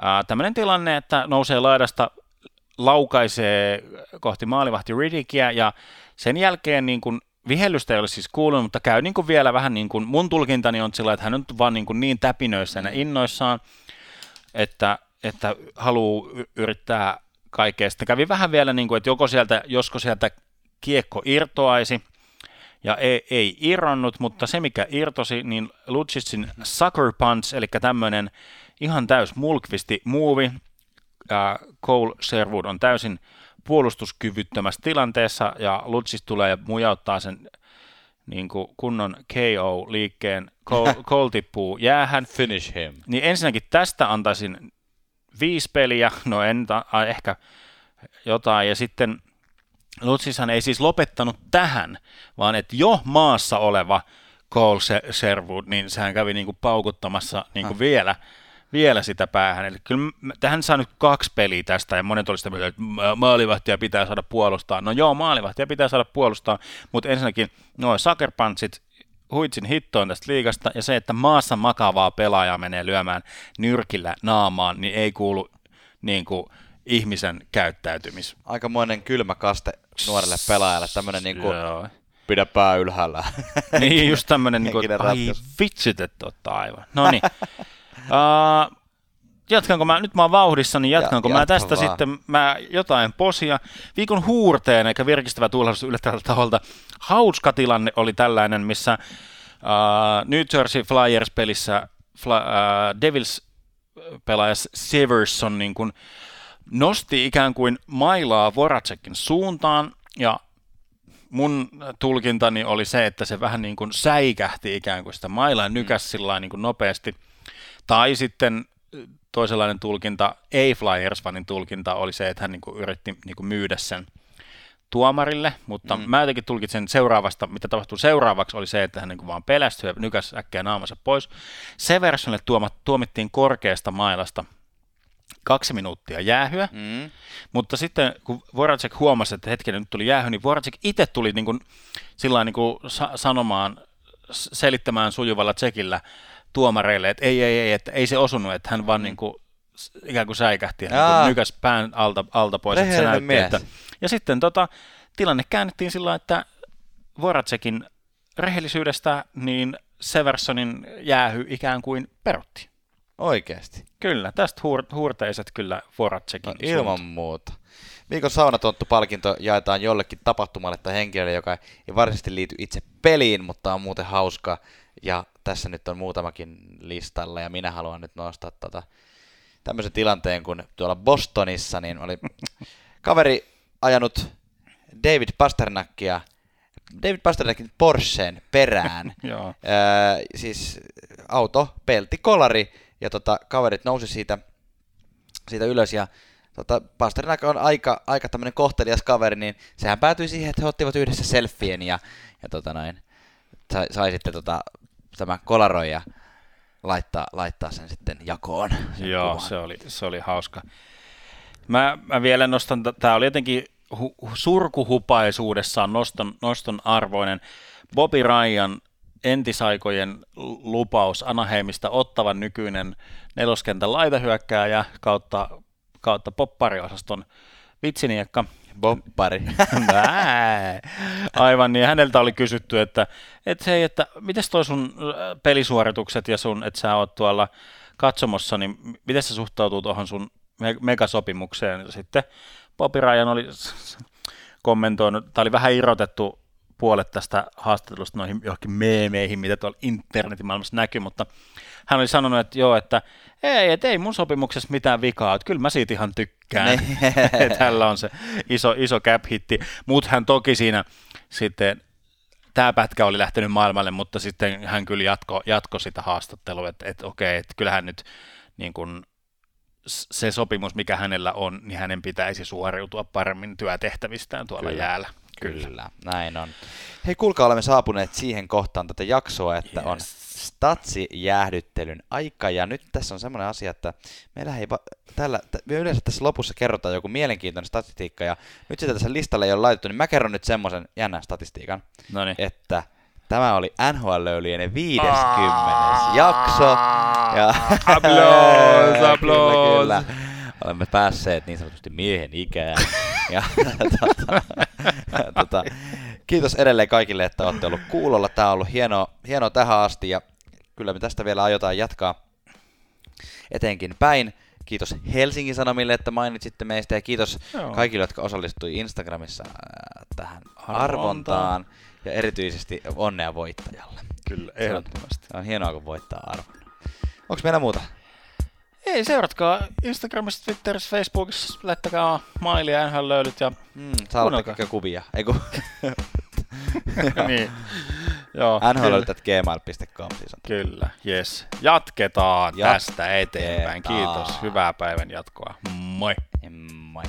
ää, tämmöinen tilanne, että nousee laidasta, laukaisee kohti maalivahti Riddickia ja sen jälkeen niin kuin vihellystä ei ole siis kuulunut, mutta käy niin kuin vielä vähän niin kuin, mun tulkintani on sillä, että hän on vaan niin, kuin niin täpinöissä ja innoissaan, että, että haluaa yrittää kaikkea. Sitten kävi vähän vielä niin kuin, että joko sieltä, josko sieltä kiekko irtoaisi, ja ei, ei irronnut, mutta se mikä irtosi, niin Lucicin sucker punch, eli tämmöinen ihan täys mulkvisti muuvi, Cole Sherwood on täysin puolustuskyvyttömässä tilanteessa ja Lutsis tulee ja mujauttaa sen niin kuin kunnon KO-liikkeen. Cole, Cole tippuu jäähän. Finish him. Niin ensinnäkin tästä antaisin viisi peliä, no en ta- ehkä jotain, ja sitten Lutsishan ei siis lopettanut tähän, vaan että jo maassa oleva Cole Sherwood, niin sehän kävi niin kuin paukuttamassa niin kuin vielä vielä sitä päähän. Eli kyllä tähän saa nyt kaksi peliä tästä, ja monet olisivat sitä että maalivahtia pitää saada puolustaa. No joo, maalivahtia pitää saada puolustaa, mutta ensinnäkin nuo sucker punchit, huitsin hittoon tästä liigasta, ja se, että maassa makavaa pelaajaa menee lyömään nyrkillä naamaan, niin ei kuulu niin kuin, ihmisen käyttäytymis. Aikamoinen kylmä kaste nuorelle pelaajalle, tämmöinen niin kuin, pidä pää ylhäällä. niin, just tämmöinen, niin kuin, ai vitsit, että ottaa aivan. No niin. Uh, jatkanko mä, nyt mä oon vauhdissa, niin jatkanko ja, mä tästä vaan. sitten mä jotain posia. Viikon huurteen eikä virkistävä tuulahdus yllättävältä taholta. Hauska tilanne oli tällainen, missä uh, New Jersey Flyers-pelissä uh, Devils pelaaja Severson niin kun nosti ikään kuin mailaa Voracekin suuntaan ja mun tulkintani oli se, että se vähän niin kuin säikähti ikään kuin sitä mailaa nykäs mm. sillä niin kuin nopeasti – tai sitten toisenlainen tulkinta, ei Flyers vanin tulkinta oli se, että hän niin kuin yritti niin kuin myydä sen tuomarille, mutta mm. mä jotenkin tulkitsen seuraavasta, mitä tapahtui seuraavaksi, oli se, että hän niin kuin vaan pelästyi ja nykäs äkkiä naamansa pois. Seversonille tuomat, tuomittiin korkeasta mailasta kaksi minuuttia jäähyä, mm. mutta sitten kun Voracek huomasi, että hetken nyt tuli jäähy, niin Voracek itse tuli niin kuin, niin kuin sa- sanomaan, selittämään sujuvalla tsekillä, tuomareille, että ei, ei, ei, että ei se osunut, että hän vaan mm. niin kuin, ikään kuin säikähti ja niin nykäs pään alta, alta pois. Että se näytti, että... Ja sitten tota, tilanne käännettiin sillä että Voracekin rehellisyydestä niin Seversonin jäähy ikään kuin perutti. Oikeasti? Kyllä, tästä huur- huurteiset kyllä Voracekin. No, ilman suunta. muuta. Viikon saunatonttu-palkinto jaetaan jollekin tapahtumalle tai henkilölle, joka ei varsinaisesti liity itse peliin, mutta on muuten hauska ja tässä nyt on muutamakin listalla, ja minä haluan nyt nostaa tota, tämmöisen tilanteen, kun tuolla Bostonissa niin oli kaveri ajanut David Pasternackia David Pasternackin Porscheen perään. Joo. Äh, siis auto, pelti, kolari, ja tota, kaverit nousi siitä, siitä ylös, ja tota, Pasternak on aika, aika tämmöinen kohtelias kaveri, niin sehän päätyi siihen, että he ottivat yhdessä selfien, ja, ja tota noin, sai, sai sitten tota, tämä kolaroi ja laittaa, laittaa sen sitten jakoon. Sen Joo, se oli, se oli hauska. Mä, mä vielä nostan, tämä oli jotenkin hu, surkuhupaisuudessaan noston, noston arvoinen. Bobby Ryan entisaikojen lupaus Anaheimista ottavan nykyinen neloskentän laitahyökkääjä kautta, kautta poppariosaston vitsiniekka Boppari. Aivan niin, häneltä oli kysytty, että, että hei, että mites toi sun pelisuoritukset ja sun, että sä oot tuolla katsomossa, niin miten se suhtautuu tuohon sun megasopimukseen? Sitten Bobby Ryan oli kommentoinut, tämä oli vähän irrotettu puolet tästä haastattelusta noihin johonkin meemeihin, mitä tuolla internetin maailmassa näkyy, mutta hän oli sanonut, että joo, että ei, et ei mun sopimuksessa mitään vikaa, että kyllä mä siitä ihan tykkään, niin. hänellä on se iso, iso cap-hitti, mutta hän toki siinä sitten tämä pätkä oli lähtenyt maailmalle, mutta sitten hän kyllä jatko, jatko sitä haastattelua, että, että okei, että kyllähän nyt niin kuin, se sopimus, mikä hänellä on, niin hänen pitäisi suoriutua paremmin työtehtävistään tuolla kyllä. jäällä. Kyllä. Kyllä, näin on. Hei, kuulkaa, olemme saapuneet siihen kohtaan tätä jaksoa, että yes. on statsijäähdyttelyn aika, ja nyt tässä on semmoinen asia, että meillä ei va- tällä, t- me yleensä tässä lopussa kerrotaan joku mielenkiintoinen statistiikka, ja nyt sitä tässä listalle ei ole laitettu, niin mä kerron nyt semmoisen jännän statistiikan, Noniin. että tämä oli NHL-löylien 50. jakso, ja applause, applause. Olemme päässeet niin sanotusti miehen ikään. Ja, tota, tota, kiitos edelleen kaikille, että olette ollut kuulolla. Tämä on ollut hienoa, hienoa tähän asti ja kyllä me tästä vielä aiotaan jatkaa etenkin päin. Kiitos Helsingin Sanomille, että mainitsitte meistä ja kiitos Joo. kaikille, jotka osallistui Instagramissa ää, tähän Arvontaan. ja erityisesti onnea voittajalle. Kyllä, Se on- ehdottomasti. Se on hienoa, kun voittaa arvon. Onko meillä muuta? Ei, seuratkaa Instagramissa, Twitterissä, Facebookissa, laittakaa mailia, NHL löydyt ja Mm, saa kuvia. Ei kun niin. Joo, nhl.gmail.com siis on. Kyllä, yes. Jatketaan Jat- tästä eteenpäin. Kiitos, hyvää päivän jatkoa. Moi. Moi.